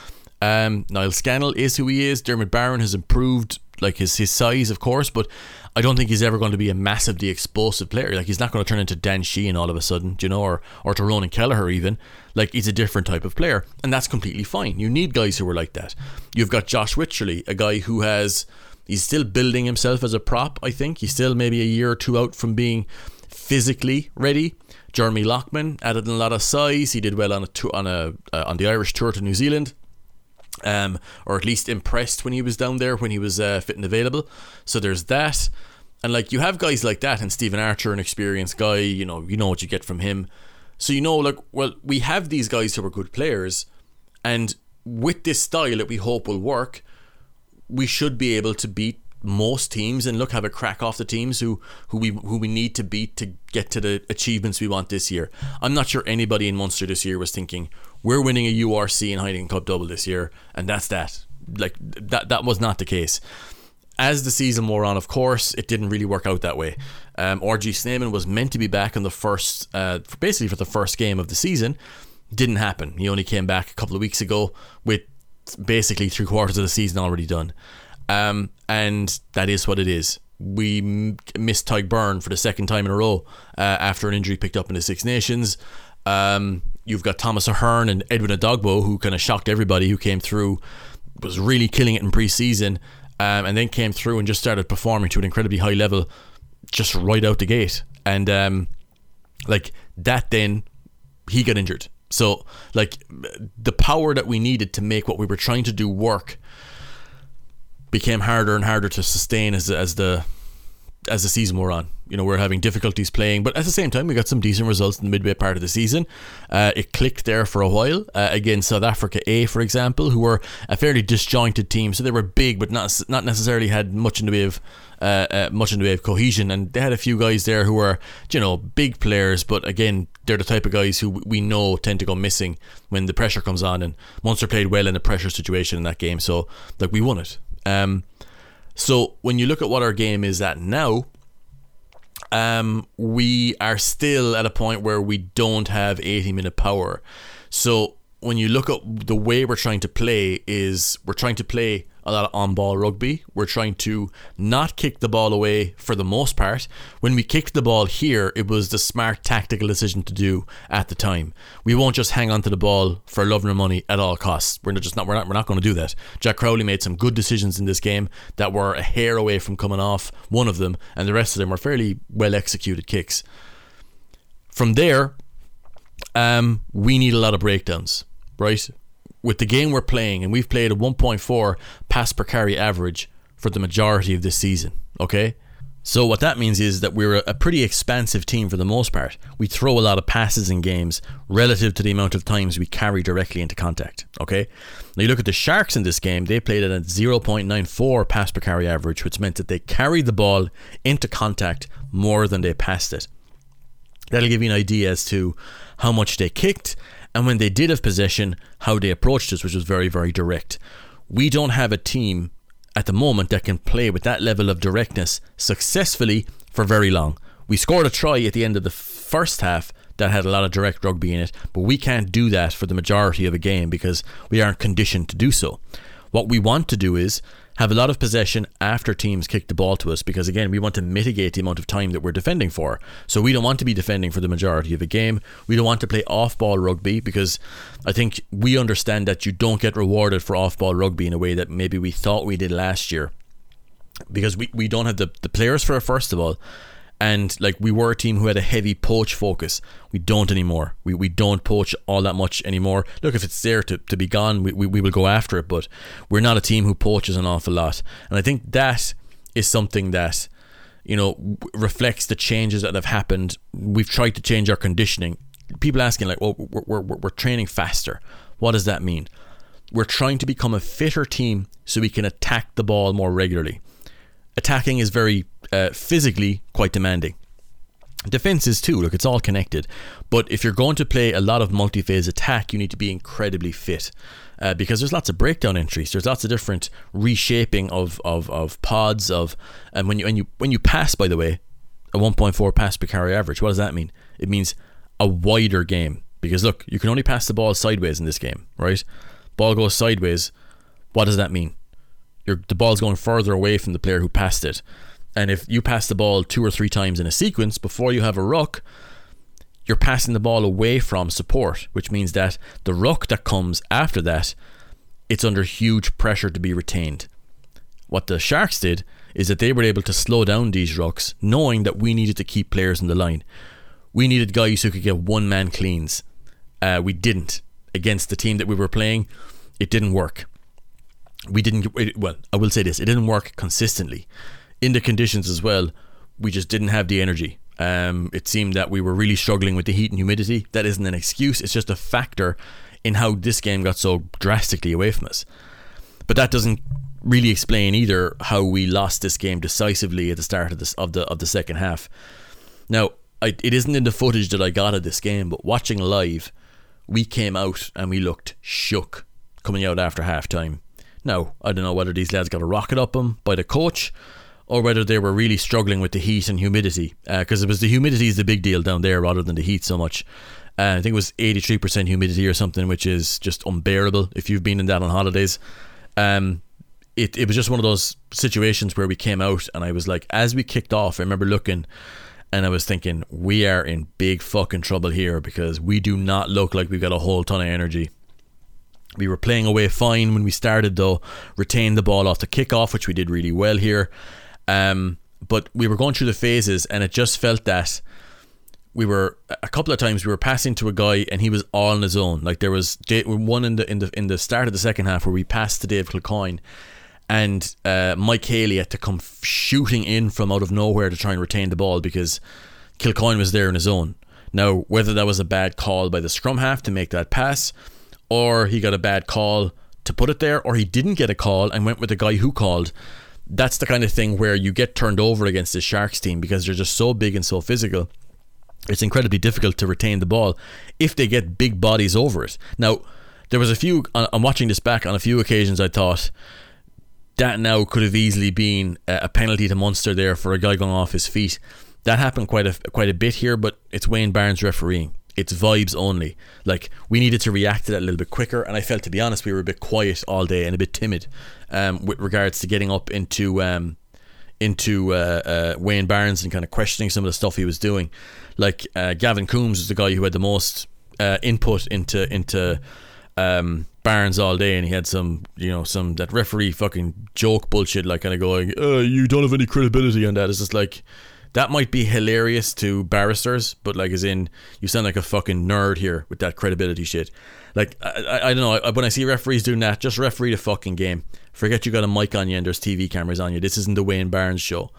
Um, Niall Scannell is who he is. Diarmuid Barron has improved like his his size, of course, but I don't think he's ever going to be a massively explosive player. Like he's not going to turn into Dan Sheehan all of a sudden, you know, or or to Ronan Kelleher even. Like he's a different type of player, and that's completely fine. You need guys who are like that. You've got Josh Wycherley, a guy who has he's still building himself as a prop. I think he's still maybe a year or two out from being physically ready. Jeremy Loughman added a lot of size. He did well on a tour, on a uh, on the Irish tour to New Zealand. Um, or at least impressed when he was down there when he was uh, fit and available. So there's that, and like you have guys like that, and Stephen Archer, an experienced guy, you know, you know what you get from him. So you know, like, well, we have these guys who are good players, And with this style that we hope will work, we should be able to beat most teams and look have a crack off the teams who who we who we need to beat to get to the achievements we want this year. I'm not sure anybody in Munster this year was thinking we're winning a URC and Heineken Cup double this year and that's that. Like that that was not the case. As the season wore on, of course, it didn't really work out that way. Um, RG Snyman was meant to be back in the first, uh, basically for the first game of the season. Didn't happen. He only came back a couple of weeks ago with basically three quarters of the season already done. Um, and that is what it is. We m- missed Tadhg Beirne for the second time in a row uh, after an injury picked up in the Six Nations. Um, you've got Thomas Ahern and Edwin Edogbo, who kind of shocked everybody who came through, was really killing it in pre-season, um, and then came through and just started performing to an incredibly high level, just right out the gate. And um, like that, then he got injured. So like the power that we needed to make what we were trying to do work became harder and harder to sustain as as the as the season wore on. You know, we are having difficulties playing, but at the same time, we got some decent results in the midway part of the season. Uh, it clicked there for a while uh, against South Africa A, for example, who were a fairly disjointed team. So they were big, but not not necessarily had much in the way of uh, uh, much in the way of cohesion. And they had a few guys there who were, you know, big players, but again, they're the type of guys who we know tend to go missing when the pressure comes on. And Munster played well in a pressure situation in that game, so like we won it. Um, so when you look at what our game is at now, um, we are still at a point where we don't have 80 minute power. So when you look at the way we're trying to play is we're trying to play a lot of on ball rugby. We're trying to not kick the ball away for the most part. When we kicked the ball here, it was the smart tactical decision to do at the time. We won't just hang on to the ball for love nor money at all costs. We're just not we're not we're not going to do that. Jack Crowley made some good decisions in this game that were a hair away from coming off one of them, and the rest of them were fairly well executed kicks. From there, um, we need a lot of breakdowns, right? With the game we're playing, and we've played a 1.4 pass per carry average for the majority of this season. Okay. So what that means is that we're a pretty expansive team for the most part. We throw a lot of passes in games relative to the amount of times we carry directly into contact. Okay. Now you look at the Sharks in this game; they played at a 0.94 pass per carry average, which meant that they carried the ball into contact more than they passed it. That'll give you an idea as to how much they kicked and when they did have possession, how they approached us, which was very, very direct. We don't have a team at the moment that can play with that level of directness successfully for very long. We scored a try at the end of the first half that had a lot of direct rugby in it, but we can't do that for the majority of a game because we aren't conditioned to do so. What we want to do is have a lot of possession after teams kick the ball to us because again we want to mitigate the amount of time that we're defending for. So we don't want to be defending for the majority of a game. We don't want to play off ball rugby because I think we understand that you don't get rewarded for off ball rugby in a way that maybe we thought we did last year because we, we don't have the, the players for it first of all and like we were a team who had a heavy poach focus. We don't anymore. We, we don't poach all that much anymore. Look, if it's there to, to be gone, we, we, we will go after it, but we're not a team who poaches an awful lot. And I think that is something that, you know, reflects the changes that have happened. We've tried to change our conditioning. People asking, like, well, we're, we're, we're training faster. What does that mean? We're trying to become a fitter team so we can attack the ball more regularly attacking is very uh, physically quite demanding. Defense is too. Look, it's all connected. But if you're going to play a lot of multi-phase attack, you need to be incredibly fit. Uh, because there's lots of breakdown entries. There's lots of different reshaping of, of, of pods of and when you when you when you pass, by the way, a 1.4 pass per carry average. What does that mean? It means a wider game. Because look, you can only pass the ball sideways in this game, right? Ball goes sideways. What does that mean? You're, the ball's going further away from the player who passed it. And if you pass the ball two or three times in a sequence before you have a ruck, you're passing the ball away from support, which means that the ruck that comes after that, it's under huge pressure to be retained. What the Sharks did is that they were able to slow down these rucks, knowing that we needed to keep players in the line. We needed guys who could get one man cleans. Uh, we didn't against the team that we were playing. It didn't work we didn't well i will say this it didn't work consistently in the conditions as well we just didn't have the energy um, it seemed that we were really struggling with the heat and humidity that isn't an excuse it's just a factor in how this game got so drastically away from us. But that doesn't really explain either how we lost this game decisively at the start of this of the of the second half. Now, I, it isn't in the footage that I got of this game, but watching live, we came out and we looked shook coming out after half time. Now, I don't know whether these lads got a rocket up them by the coach or whether they were really struggling with the heat and humidity because uh, it was the humidity is the big deal down there rather than the heat so much. Uh, I think it was 83% humidity or something, which is just unbearable if you've been in that on holidays. Um, it, it was just one of those situations where we came out and I was like, as we kicked off, I remember looking and I was thinking, we are in big fucking trouble here because we do not look like we've got a whole ton of energy. We were playing away fine when we started, though, retained the ball off the kickoff, which we did really well here. Um, but we were going through the phases, and it just felt that we were a couple of times we were passing to a guy and he was all on his own. Like there was one in the in the in the start of the second half where we passed to Dave Kilcoyne, and uh, Mike Haley had to come shooting in from out of nowhere to try and retain the ball because Kilcoyne was there in his own. Now whether that was a bad call by the scrum half to make that pass, or he got a bad call to put it there, or he didn't get a call and went with the guy who called that's the kind of thing where you get turned over against the Sharks team because they're just so big and so physical. It's incredibly difficult to retain the ball if they get big bodies over it. Now, there was a few. Uh, I'm watching this back on a few occasions. I thought that now could have easily been a penalty to Munster there for a guy going off his feet. That happened quite a quite a bit here, but it's Wayne Barnes refereeing it's vibes only. Like we needed to react to that a little bit quicker, and I felt, to be honest, we were a bit quiet all day and a bit timid um, with regards to getting up into um, into uh, uh, Wayne Barnes and kind of questioning some of the stuff he was doing. Like uh, Gavin Coombs was the guy who had the most uh, input into into um, Barnes all day, and he had some you know some that referee fucking joke bullshit, like kind of going, uh, "You don't have any credibility on that." It's just like that might be hilarious to barristers, but like, as in, you sound like a fucking nerd here with that credibility shit. Like, I, I, I don't know. When I see referees doing that, just referee the fucking game. Forget you got a mic on you and there's TV cameras on you. This isn't the Wayne Barnes show.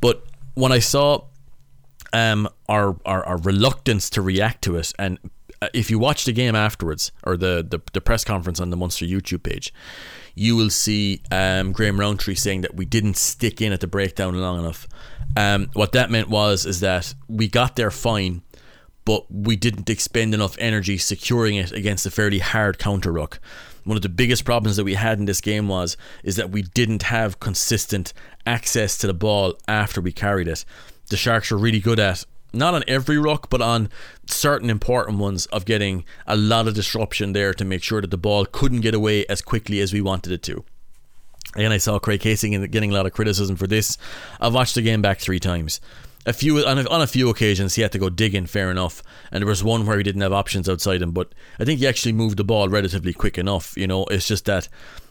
But when I saw um, our, our, our reluctance to react to it, and uh, if you watch the game afterwards or the, the, the press conference on the Munster YouTube page, you will see um, Graham Rowntree saying that we didn't stick in at the breakdown long enough. Um, what that meant was is that we got there fine, but we didn't expend enough energy securing it against a fairly hard counter ruck. One of the biggest problems that we had in this game was is that we didn't have consistent access to the ball after we carried it. The Sharks were really good at not on every ruck, but on certain important ones of getting a lot of disruption there to make sure that the ball couldn't get away as quickly as we wanted it to. Again, I saw Craig Casey getting a lot of criticism for this. I've watched the game back three times. A few on a, on a few occasions he had to go digging, fair enough, and there was one where he didn't have options outside him. But I think he actually moved the ball relatively quick enough. You know, it's just that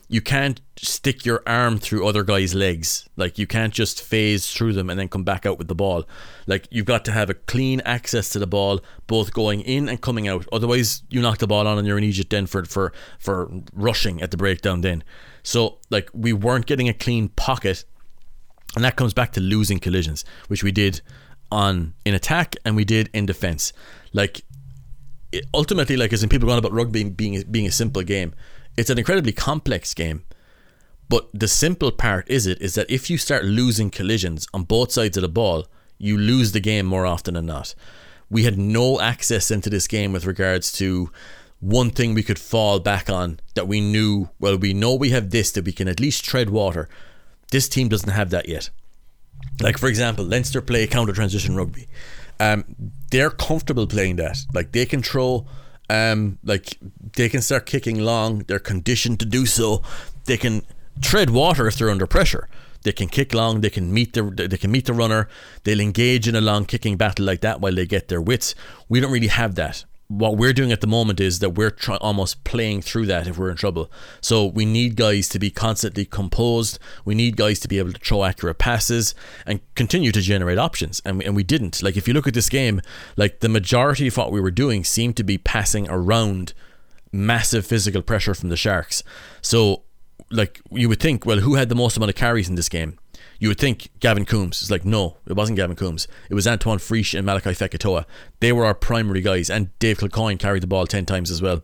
you can't stick your arm through other guys' legs. Like you can't just phase through them and then come back out with the ball. Like you've got to have a clean access to the ball, both going in and coming out. Otherwise, you knock the ball on and you're in Egypt then for for for rushing at the breakdown. Then so like we weren't getting a clean pocket, and that comes back to losing collisions, which we did on in attack and we did in defense. Like it, ultimately, like as in people going about rugby being being a simple game, it's an incredibly complex game. But the simple part is it is that if you start losing collisions on both sides of the ball, you lose the game more often than not. We had no access into this game with regards to one thing we could fall back on that we knew, well, we know we have this that we can at least tread water. This team doesn't have that yet. Like, for example, Leinster play counter transition rugby. Um, they're comfortable playing that. Like, they can throw, um, like, they can start kicking long. They're conditioned to do so. They can tread water if they're under pressure. They can kick long. They can meet the they can meet the runner. They'll engage in a long kicking battle like that while they get their wits. We don't really have that what we're doing at the moment is that we're try- almost playing through that if we're in trouble. So we need guys to be constantly composed. We need guys to be able to throw accurate passes and continue to generate options. And we, and we didn't. Like if you look at this game, like the majority of what we were doing seemed to be passing around massive physical pressure from the Sharks. So like you would think, well, who had the most amount of carries in this game? You would think Gavin Coombs. It's like, no, it wasn't Gavin Coombs. It was Antoine Frisch and Malakai Fekitoa. They were our primary guys, and Dave Kilcoyne carried the ball 10 times as well.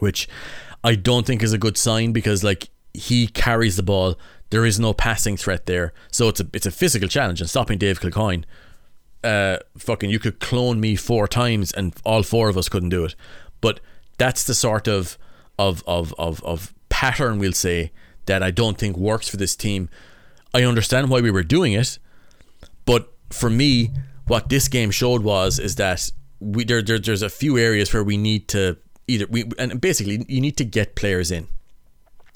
which I don't think is a good sign because like he carries the ball. There is no passing threat there, so it's a it's a physical challenge. And stopping Dave Kilcoyne, uh, fucking, you could clone me four times, and all four of us couldn't do it. But that's the sort of of of of, of pattern we'll say that I don't think works for this team. I understand why we were doing it, but for me, what this game showed was is that we there, there there's a few areas where we need to either we and basically you need to get players in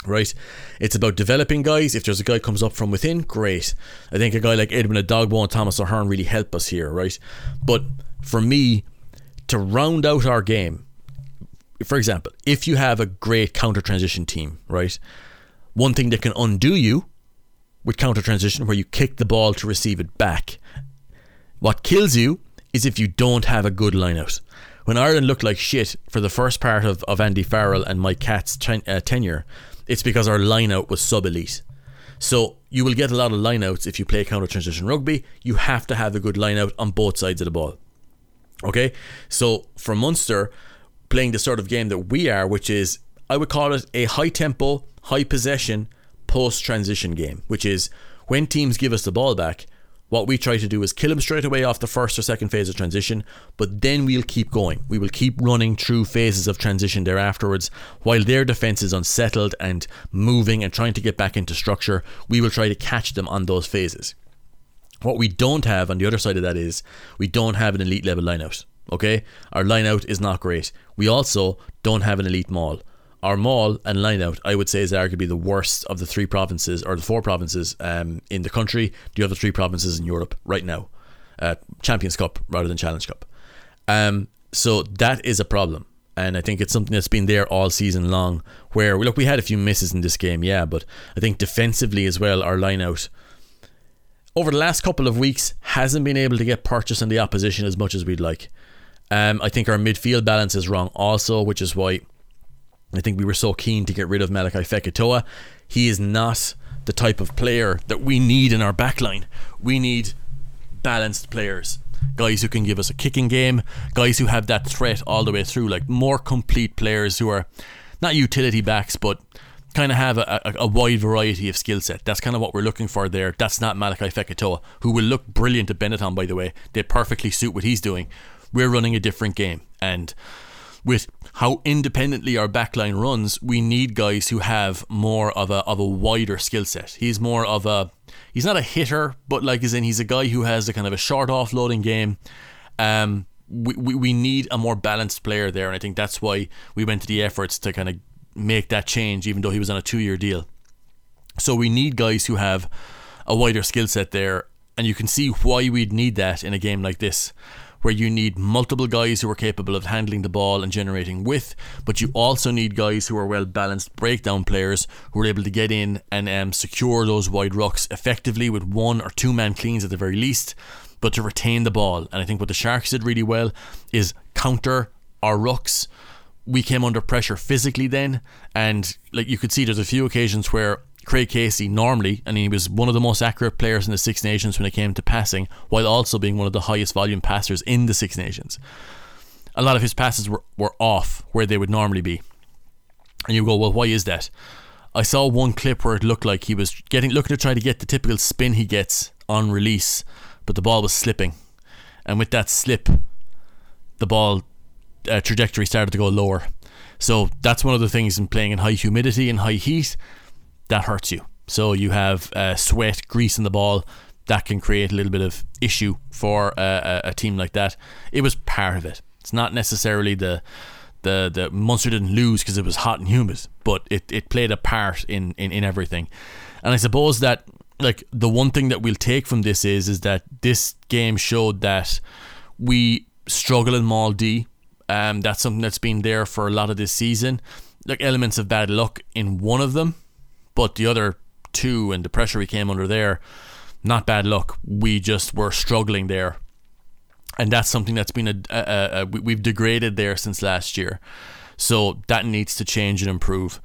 right? It's about developing guys. If there's a guy comes up from within, great. I think a guy like Edwin Edogbo and Thomas Ahern really help us here, right? But for me, to round out our game, for example, if you have a great counter transition team, right? One thing that can undo you with counter transition, where you kick the ball to receive it back. What kills you is if you don't have a good line out. When Ireland looked like shit for the first part of, of Andy Farrell and Mike Catt's ten, uh, tenure, it's because our line out was sub elite. So you will get a lot of line outs if you play counter transition rugby. You have to have a good line out on both sides of the ball. Okay? So for Munster, playing the sort of game that we are, which is, I would call it a high tempo, high possession, post transition game, which is when teams give us the ball back, what we try to do is kill them straight away off the first or second phase of transition, but then we'll keep going. We will keep running through phases of transition there afterwards. While their defense is unsettled and moving and trying to get back into structure, we will try to catch them on those phases. What we don't have on the other side of that is we don't have an elite level lineout. Okay, our lineout is not great. We also don't have an elite maul our maul and lineout, I would say, is arguably the worst of the three provinces or the four provinces um, in the country. The other three provinces in Europe right now, uh, Champions Cup rather than Challenge Cup. Um, so that is a problem, and I think it's something that's been there all season long. Where look, we had a few misses in this game, yeah, but I think defensively as well, our lineout over the last couple of weeks hasn't been able to get purchase on the opposition as much as we'd like. Um, I think our midfield balance is wrong also, which is why I think we were so keen to get rid of Malakai Fekitoa. He is not the type of player that we need in our backline. We need balanced players. Guys who can give us a kicking game, guys who have that threat all the way through, like more complete players who are not utility backs, but kind of have a, a, a wide variety of skill set. That's kind of what we're looking for there. That's not Malakai Fekitoa, who will look brilliant at Benetton, by the way. They perfectly suit what he's doing. We're running a different game. And with how independently our backline runs, we need guys who have more of a of a wider skill set. He's more of a he's not a hitter, but like as in he's a guy who has a kind of a short offloading game. Um, we, we, we need a more balanced player there, and I think that's why we went to the efforts to kind of make that change, even though he was on a two year deal. So we need guys who have a wider skill set there, and you can see why we'd need that in a game like this where you need multiple guys who are capable of handling the ball and generating width, but you also need guys who are well balanced breakdown players who are able to get in and um, secure those wide rucks effectively with one or two man cleans at the very least, but to retain the ball. And I think what the Sharks did really well is counter our rucks we came under pressure physically then and like you could see there's a few occasions where Craig Casey normally, and he was one of the most accurate players in the Six Nations when it came to passing, while also being one of the highest volume passers in the Six Nations. A lot of his passes were, were off where they would normally be. And you go, well, why is that? I saw one clip where it looked like he was getting looking to try to get the typical spin he gets on release, but the ball was slipping. And with that slip, the ball uh, trajectory started to go lower. So that's one of the things in playing in high humidity and high heat that hurts you. So you have uh, sweat, grease in the ball. That can create a little bit of issue for a, a, team like that. It was part of it. It's not necessarily the the the Munster didn't lose because it was hot and humid, but it, it played a part in, in, in everything. And I suppose that like the one thing that we'll take from this is is that this game showed that we struggle in Maul D. Um, that's something that's been there for a lot of this season. Like elements of bad luck in one of them, but the other two and the pressure we came under there, not bad luck. We just were struggling there. And that's something that's been a, a, a we've degraded there since last year. So that needs to change and improve.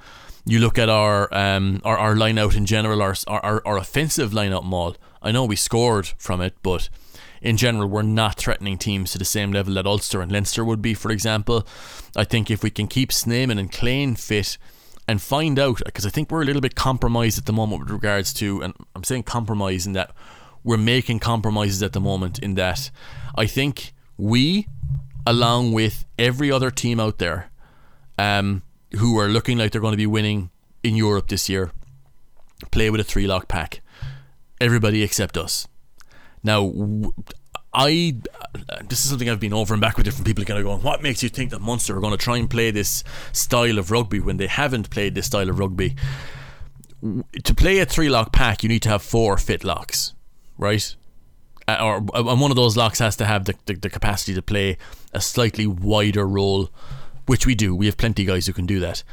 You look at our um our, our line out in general, our, our our offensive line out. I know we scored from it, but in general, we're not threatening teams to the same level that Ulster and Leinster would be, for example. I think if we can keep Snyman and Kleyn fit and find out, because I think we're a little bit compromised at the moment with regards to, and I'm saying compromise in that we're making compromises at the moment, in that I think we, along with every other team out there, um, who are looking like they're going to be winning in Europe this year, play with a three lock pack. Everybody except us. Now, I this is something I've been over and back with different people kind of going, what makes you think that Munster are going to try and play this style of rugby when they haven't played this style of rugby? To play a three lock pack, you need to have four fit locks, right? Uh, or and one of those locks has to have the, the, the capacity to play a slightly wider role, which we do. We have plenty of guys who can do that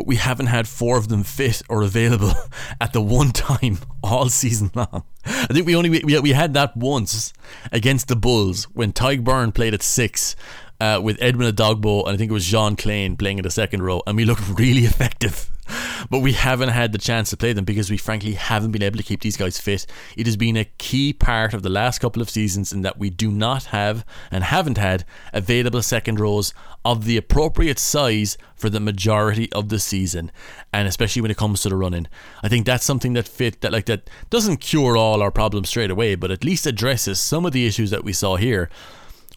but we haven't had four of them fit or available <laughs> at the one time all season long. I think we only we, we had that once against the Bulls when Tadhg Beirne played at six uh, with Edmund Edogbo and I think it was Jean Kleyn playing in the second row, and we looked <laughs> really effective. But we haven't had the chance to play them because we frankly haven't been able to keep these guys fit. It has been a key part of the last couple of seasons in that we do not have and haven't had available second rows of the appropriate size for the majority of the season, and especially when it comes to the running. I think that's something that fit that like that doesn't cure all our problems straight away, but at least addresses some of the issues that we saw here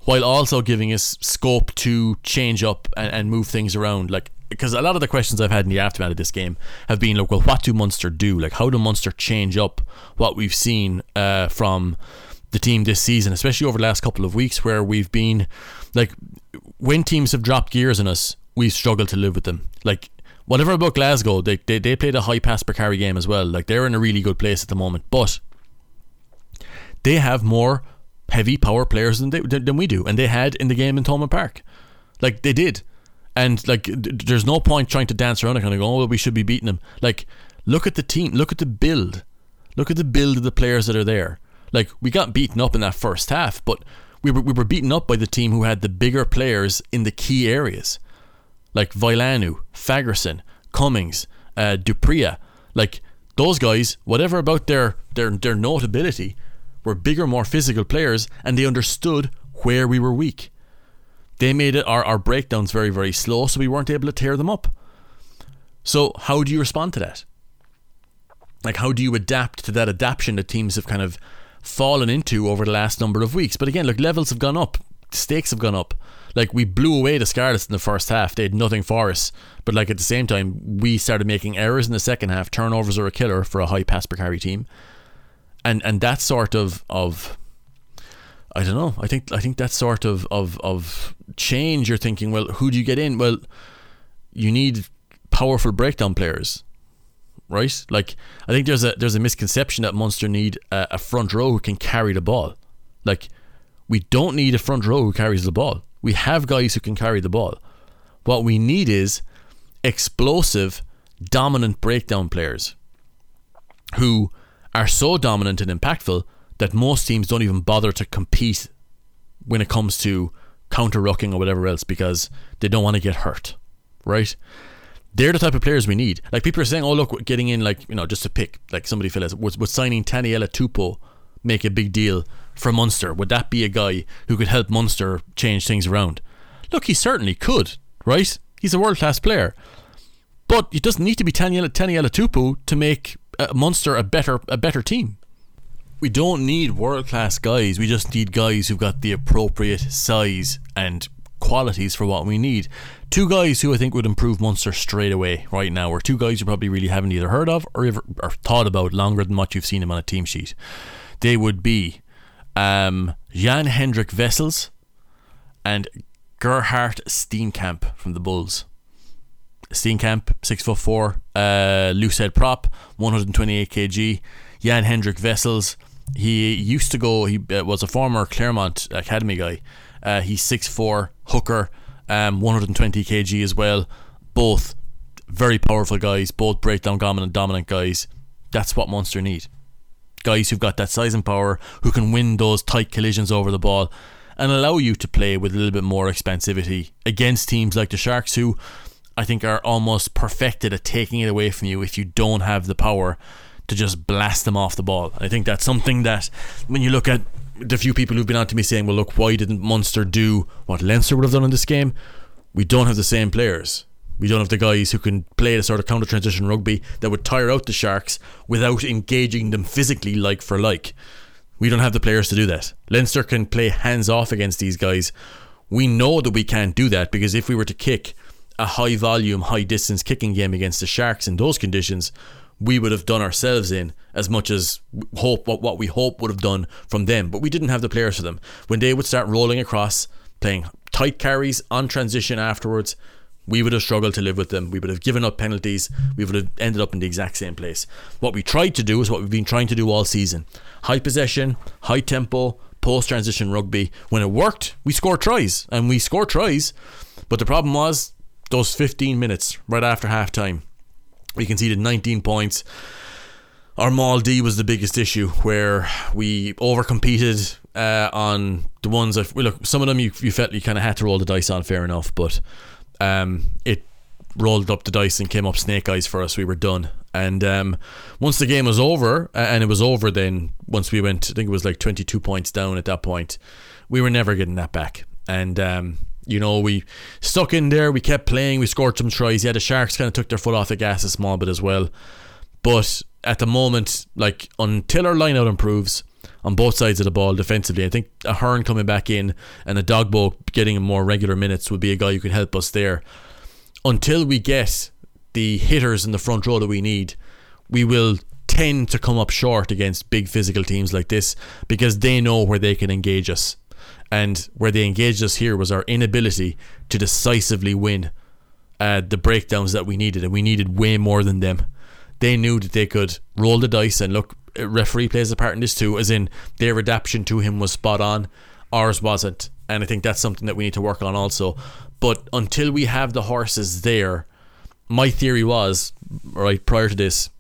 while also giving us scope to change up and, and move things around. Like, because a lot of the questions I've had in the aftermath of this game have been like, well, what do Munster do? Like, how do Munster change up what we've seen uh, from the team this season, especially over the last couple of weeks, where we've been like, when teams have dropped gears on us, we've struggled to live with them. Like, whatever about Glasgow, they, they, they played a high pass per carry game as well. Like, they're in a really good place at the moment, but they have more heavy power players than they than we do, and they had in the game in Thomond Park, like they did, and like there's no point trying to dance around and kind of go, oh, we should be beating them. Like, look at the team, look at the build, look at the build of the players that are there. Like we got beaten up in that first half, but we were we were beaten up by the team who had the bigger players in the key areas, like Vailanu, Fagerson, Cummings, uh, du Preez, like those guys. Whatever about their their their notability were bigger, more physical players, and they understood where we were weak. They made it our, our breakdowns very, very slow, so we weren't able to tear them up. So, how do you respond to that? Like, how do you adapt to that adaptation that teams have kind of fallen into over the last number of weeks? But again, look, levels have gone up, stakes have gone up. Like, we blew away the Scarlets in the first half, they had nothing for us. But, like, at the same time, we started making errors in the second half. Turnovers are a killer for a high pass per carry team and and that sort of of I don't know. I think I think that sort of of of change. You're thinking, well, who do you get in? Well, you need powerful breakdown players, right? Like I think there's a there's a misconception that Munster need a, a front row who can carry the ball. Like we don't need a front row who carries the ball. We have guys who can carry the ball. What we need is explosive, dominant breakdown players who are so dominant and impactful that most teams don't even bother to compete when it comes to counter rucking or whatever else because they don't want to get hurt, right? They're the type of players we need. Like people are saying, oh look, getting in like you know just to pick like somebody fell as was, was signing Taniela Tupou make a big deal for Munster? Would that be a guy who could help Munster change things around? Look, he certainly could, right? He's a world class player, but it doesn't need to be Taniela Taniela Tupou to make uh, Munster a better a better team. We don't need world class guys. We just need guys who've got the appropriate size and qualities for what we need. Two guys who I think would improve Munster straight away right now, or two guys you probably really haven't either heard of or ever or thought about longer than what you've seen them on a team sheet. They would be um, Jan Hendrik Wessels and Gerhard Steenkamp from the Bulls. Steenkamp, six foot four, uh, loose head prop, 128 kg. Jan Hendrik Wessels, he used to go. He uh, was a former Claremont Academy guy. Uh, he's six four hooker, um, 120 kg as well. Both very powerful guys. Both breakdown dominant dominant guys. That's what Munster need. Guys who've got that size and power, who can win those tight collisions over the ball, and allow you to play with a little bit more expansivity against teams like the Sharks, who I think are almost perfected at taking it away from you if you don't have the power to just blast them off the ball. I think that's something that when you look at the few people who've been on to me saying, well, look, why didn't Munster do what Leinster would have done in this game? We don't have the same players. We don't have the guys who can play the sort of counter transition rugby that would tire out the Sharks without engaging them physically like for like. We don't have the players to do that. Leinster can play hands off against these guys. We know that we can't do that because if we were to kick a high volume, high distance kicking game against the Sharks in those conditions, we would have done ourselves in as much as hope what, what we hope would have done from them. But we didn't have the players for them. When they would start rolling across, playing tight carries on transition afterwards, we would have struggled to live with them. We would have given up penalties. We would have ended up in the exact same place. What we tried to do is what we've been trying to do all season high possession, high tempo, post transition rugby. When it worked, we scored tries, and we scored tries. But the problem was those 15 minutes right after half time. We conceded 19 points. Our Maul D was the biggest issue where we overcompeted uh, on the ones that, look, some of them you, you felt you kind of had to roll the dice on, fair enough, but um, it rolled up the dice and came up snake eyes for us. We were done. And um, once the game was over, and it was over then, once we went, I think it was like 22 points down at that point, we were never getting that back. And, um, you know, we stuck in there, we kept playing, we scored some tries. Yeah, the Sharks kind of took their foot off the gas a small bit as well. But at the moment, like, until our line out improves, on both sides of the ball defensively. I think Ahern coming back in and Edogbo getting more regular minutes would be a guy who could help us there. Until we get the hitters in the front row that we need, we will tend to come up short against big physical teams like this because they know where they can engage us. And where they engaged us here was our inability to decisively win uh, the breakdowns that we needed, and we needed way more than them. They knew that they could roll the dice and look, referee plays a part in this too, as in their adaptation to him was spot on, ours wasn't. And I think that's something that we need to work on also. But until we have the horses there, my theory was, right, prior to this,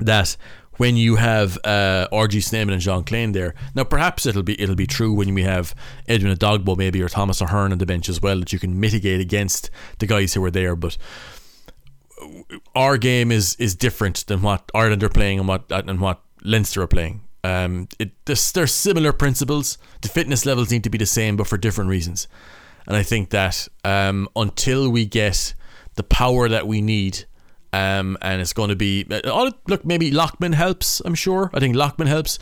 that when you have uh, RG Snyman and Jean Kleyn there, now perhaps it'll be it'll be true when we have Edwin Edogbo maybe or Thomas Ahern on the bench as well that you can mitigate against the guys who are there, but our game is is different than what Ireland are playing and what and what Leinster are playing. Um, it there's, there's similar principles. The fitness levels need to be the same, but for different reasons. And I think that um, until we get the power that we need, um, and it's going to be uh, look maybe Loughman helps. I'm sure. I think Loughman helps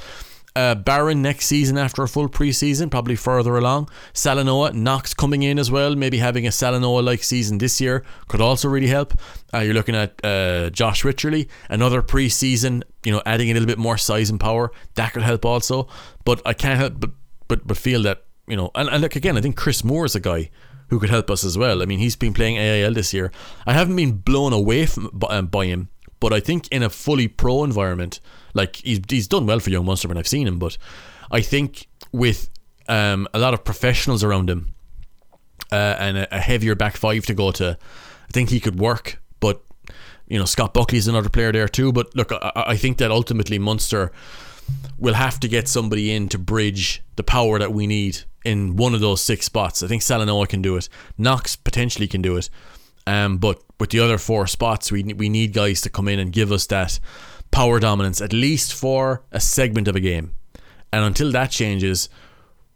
uh, Barron next season after a full preseason, probably further along. Salanoa, Knox coming in as well, maybe having a Salanoa like season this year could also really help. Uh, you're looking at uh, Josh Wycherley, another preseason, you know, adding a little bit more size and power. That could help also. But I can't help but, but, but feel that, you know, and, and look again, I think Chris Moore is a guy who could help us as well. I mean, he's been playing AIL this year. I haven't been blown away from, um, by him but I think in a fully pro environment, like he's he's done well for young Munster when I've seen him. But I think with um, a lot of professionals around him uh, and a, a, heavier back five to go to, I think he could work. But you know, Scott Buckley is another player there too. But look, I, I think that ultimately Munster will have to get somebody in to bridge the power that we need in one of those six spots. I think Salanoa can do it. Knox potentially can do it. Um, but with the other four spots, we we need guys to come in and give us that power dominance at least for a segment of a game. And until that changes,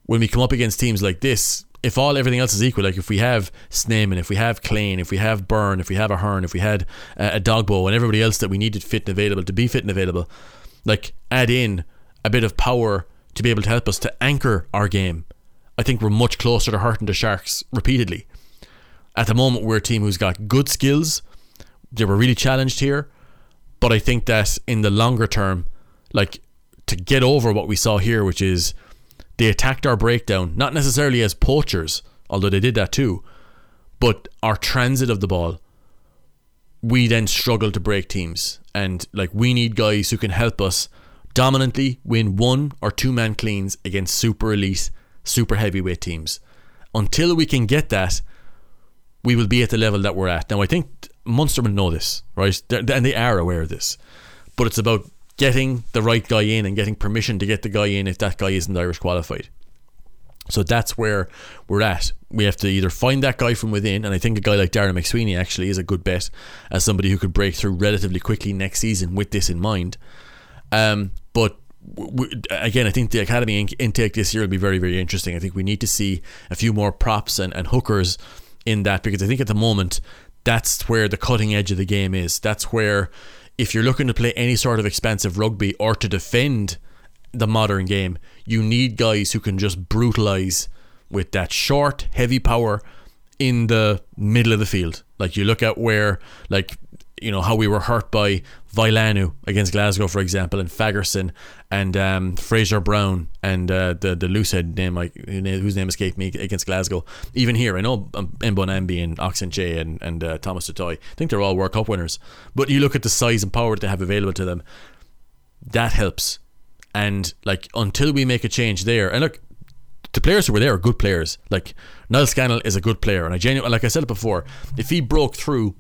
when we come up against teams like this, if all everything else is equal, like if we have Snyman, if we have Kleyn, if we have Beirne, if we have a Ahern, if we had uh, Edogbo, and everybody else that we needed fit and available to be fit and available, like add in a bit of power to be able to help us to anchor our game, I think we're much closer to hurting the Sharks repeatedly. At the moment, we're a team who's got good skills. They were really challenged here, but I think that in the longer term, like to get over what we saw here, which is they attacked our breakdown, not necessarily as poachers, although they did that too, but our transit of the ball. We then struggle to break teams, and like we need guys who can help us dominantly win one or two man cleans against super elite, super heavyweight teams. Until we can get that, we will be at the level that we're at. Now, I think Munster will know this, right? They're, and they are aware of this. But it's about getting the right guy in and getting permission to get the guy in if that guy isn't Irish qualified. So that's where we're at. We have to either find that guy from within, and I think a guy like Darren McSweeney actually is a good bet as somebody who could break through relatively quickly next season with this in mind. Um, but again, I think the academy in- intake this year will be very, very interesting. I think we need to see a few more props and, and hookers in that because I think at the moment that's where the cutting edge of the game is. That's where if you're looking to play any sort of expensive rugby or to defend the modern game, you need guys who can just brutalize with that short, heavy power in the middle of the field. Like you look at where, like you know how we were hurt by Vailanu against Glasgow, for example, and Fagerson and um, Fraser Brown and uh, the the loosehead name like whose name escaped me against Glasgow. Even here, I know um, Mbonambi and Ox Nché and and uh, Thomas du Toit. I think they're all World Cup winners. But you look at the size and power that they have available to them. That helps, and like until we make a change there, and look, the players who were there are good players. Like Niall Scannell is a good player, and I genuinely, like I said it before, if he broke through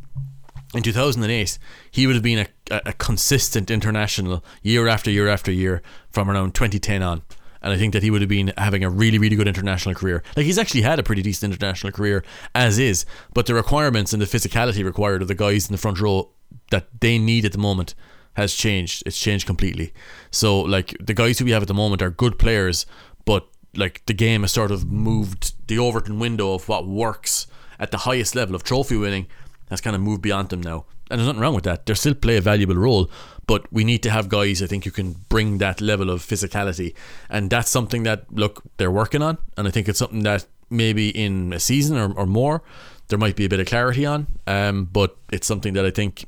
in 2008, he would have been a, a, consistent international year after year after year from around 2010 on. And I think that he would have been having a really, really good international career. Like he's actually had a pretty decent international career as is, but the requirements and the physicality required of the guys in the front row that they need at the moment has changed. It's changed completely. So like the guys who we have at the moment are good players, but like the game has sort of moved the Overton window of what works at the highest level of trophy winning has kind of moved beyond them now. And there's nothing wrong with that. They still play a valuable role, but we need to have guys I think who can bring that level of physicality. And that's something that look they're working on and I think it's something that maybe in a season or, or more there might be a bit of clarity on. Um, but it's something that I think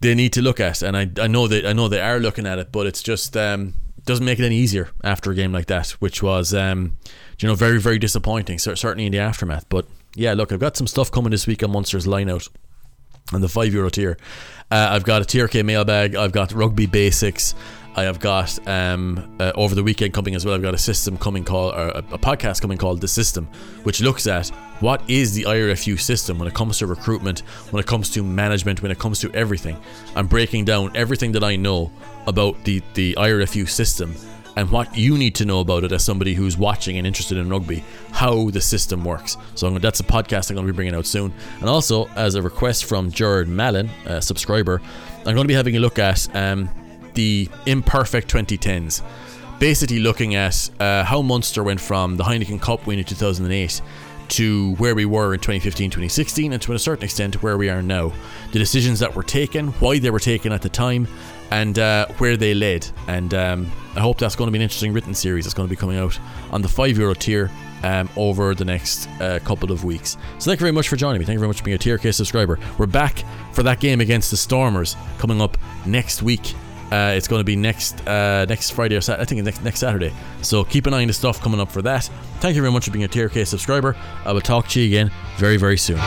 they need to look at and I, I know that I know they are looking at it, but it's just um, doesn't make it any easier after a game like that, which was um, you know very very disappointing. certainly in the aftermath. But yeah, look, I've got some stuff coming this week on Munster's lineout and the five euro tier. Uh, I've got a TRK mailbag. I've got rugby basics. I have got um, uh, over the weekend coming as well. I've got a system coming called or a, a podcast coming called the System, which looks at what is the IRFU system when it comes to recruitment, when it comes to management, when it comes to everything. I'm breaking down everything that I know about the the IRFU system and what you need to know about it as somebody who's watching and interested in rugby, how the system works. So that's a podcast I'm going to be bringing out soon. And also, as a request from Jared Mallon, a subscriber, I'm going to be having a look at um, the imperfect 2010s. Basically, looking at uh, how Munster went from the Heineken Cup win in 2008 to where we were in 2015 2016, and to a certain extent where we are now. The decisions that were taken, why they were taken at the time, and uh, where they led. And um, I hope that's going to be an interesting written series that's going to be coming out on the 5 euro tier um, over the next uh, couple of weeks. So thank you very much for joining me. Thank you very much for being a TRK subscriber. We're back for that game against the Stormers coming up next week. Uh, it's going to be next uh, next Friday or. I think next next Saturday. So keep an eye on the stuff coming up for that. Thank you very much for being a TRK subscriber. I will talk to you again very very soon.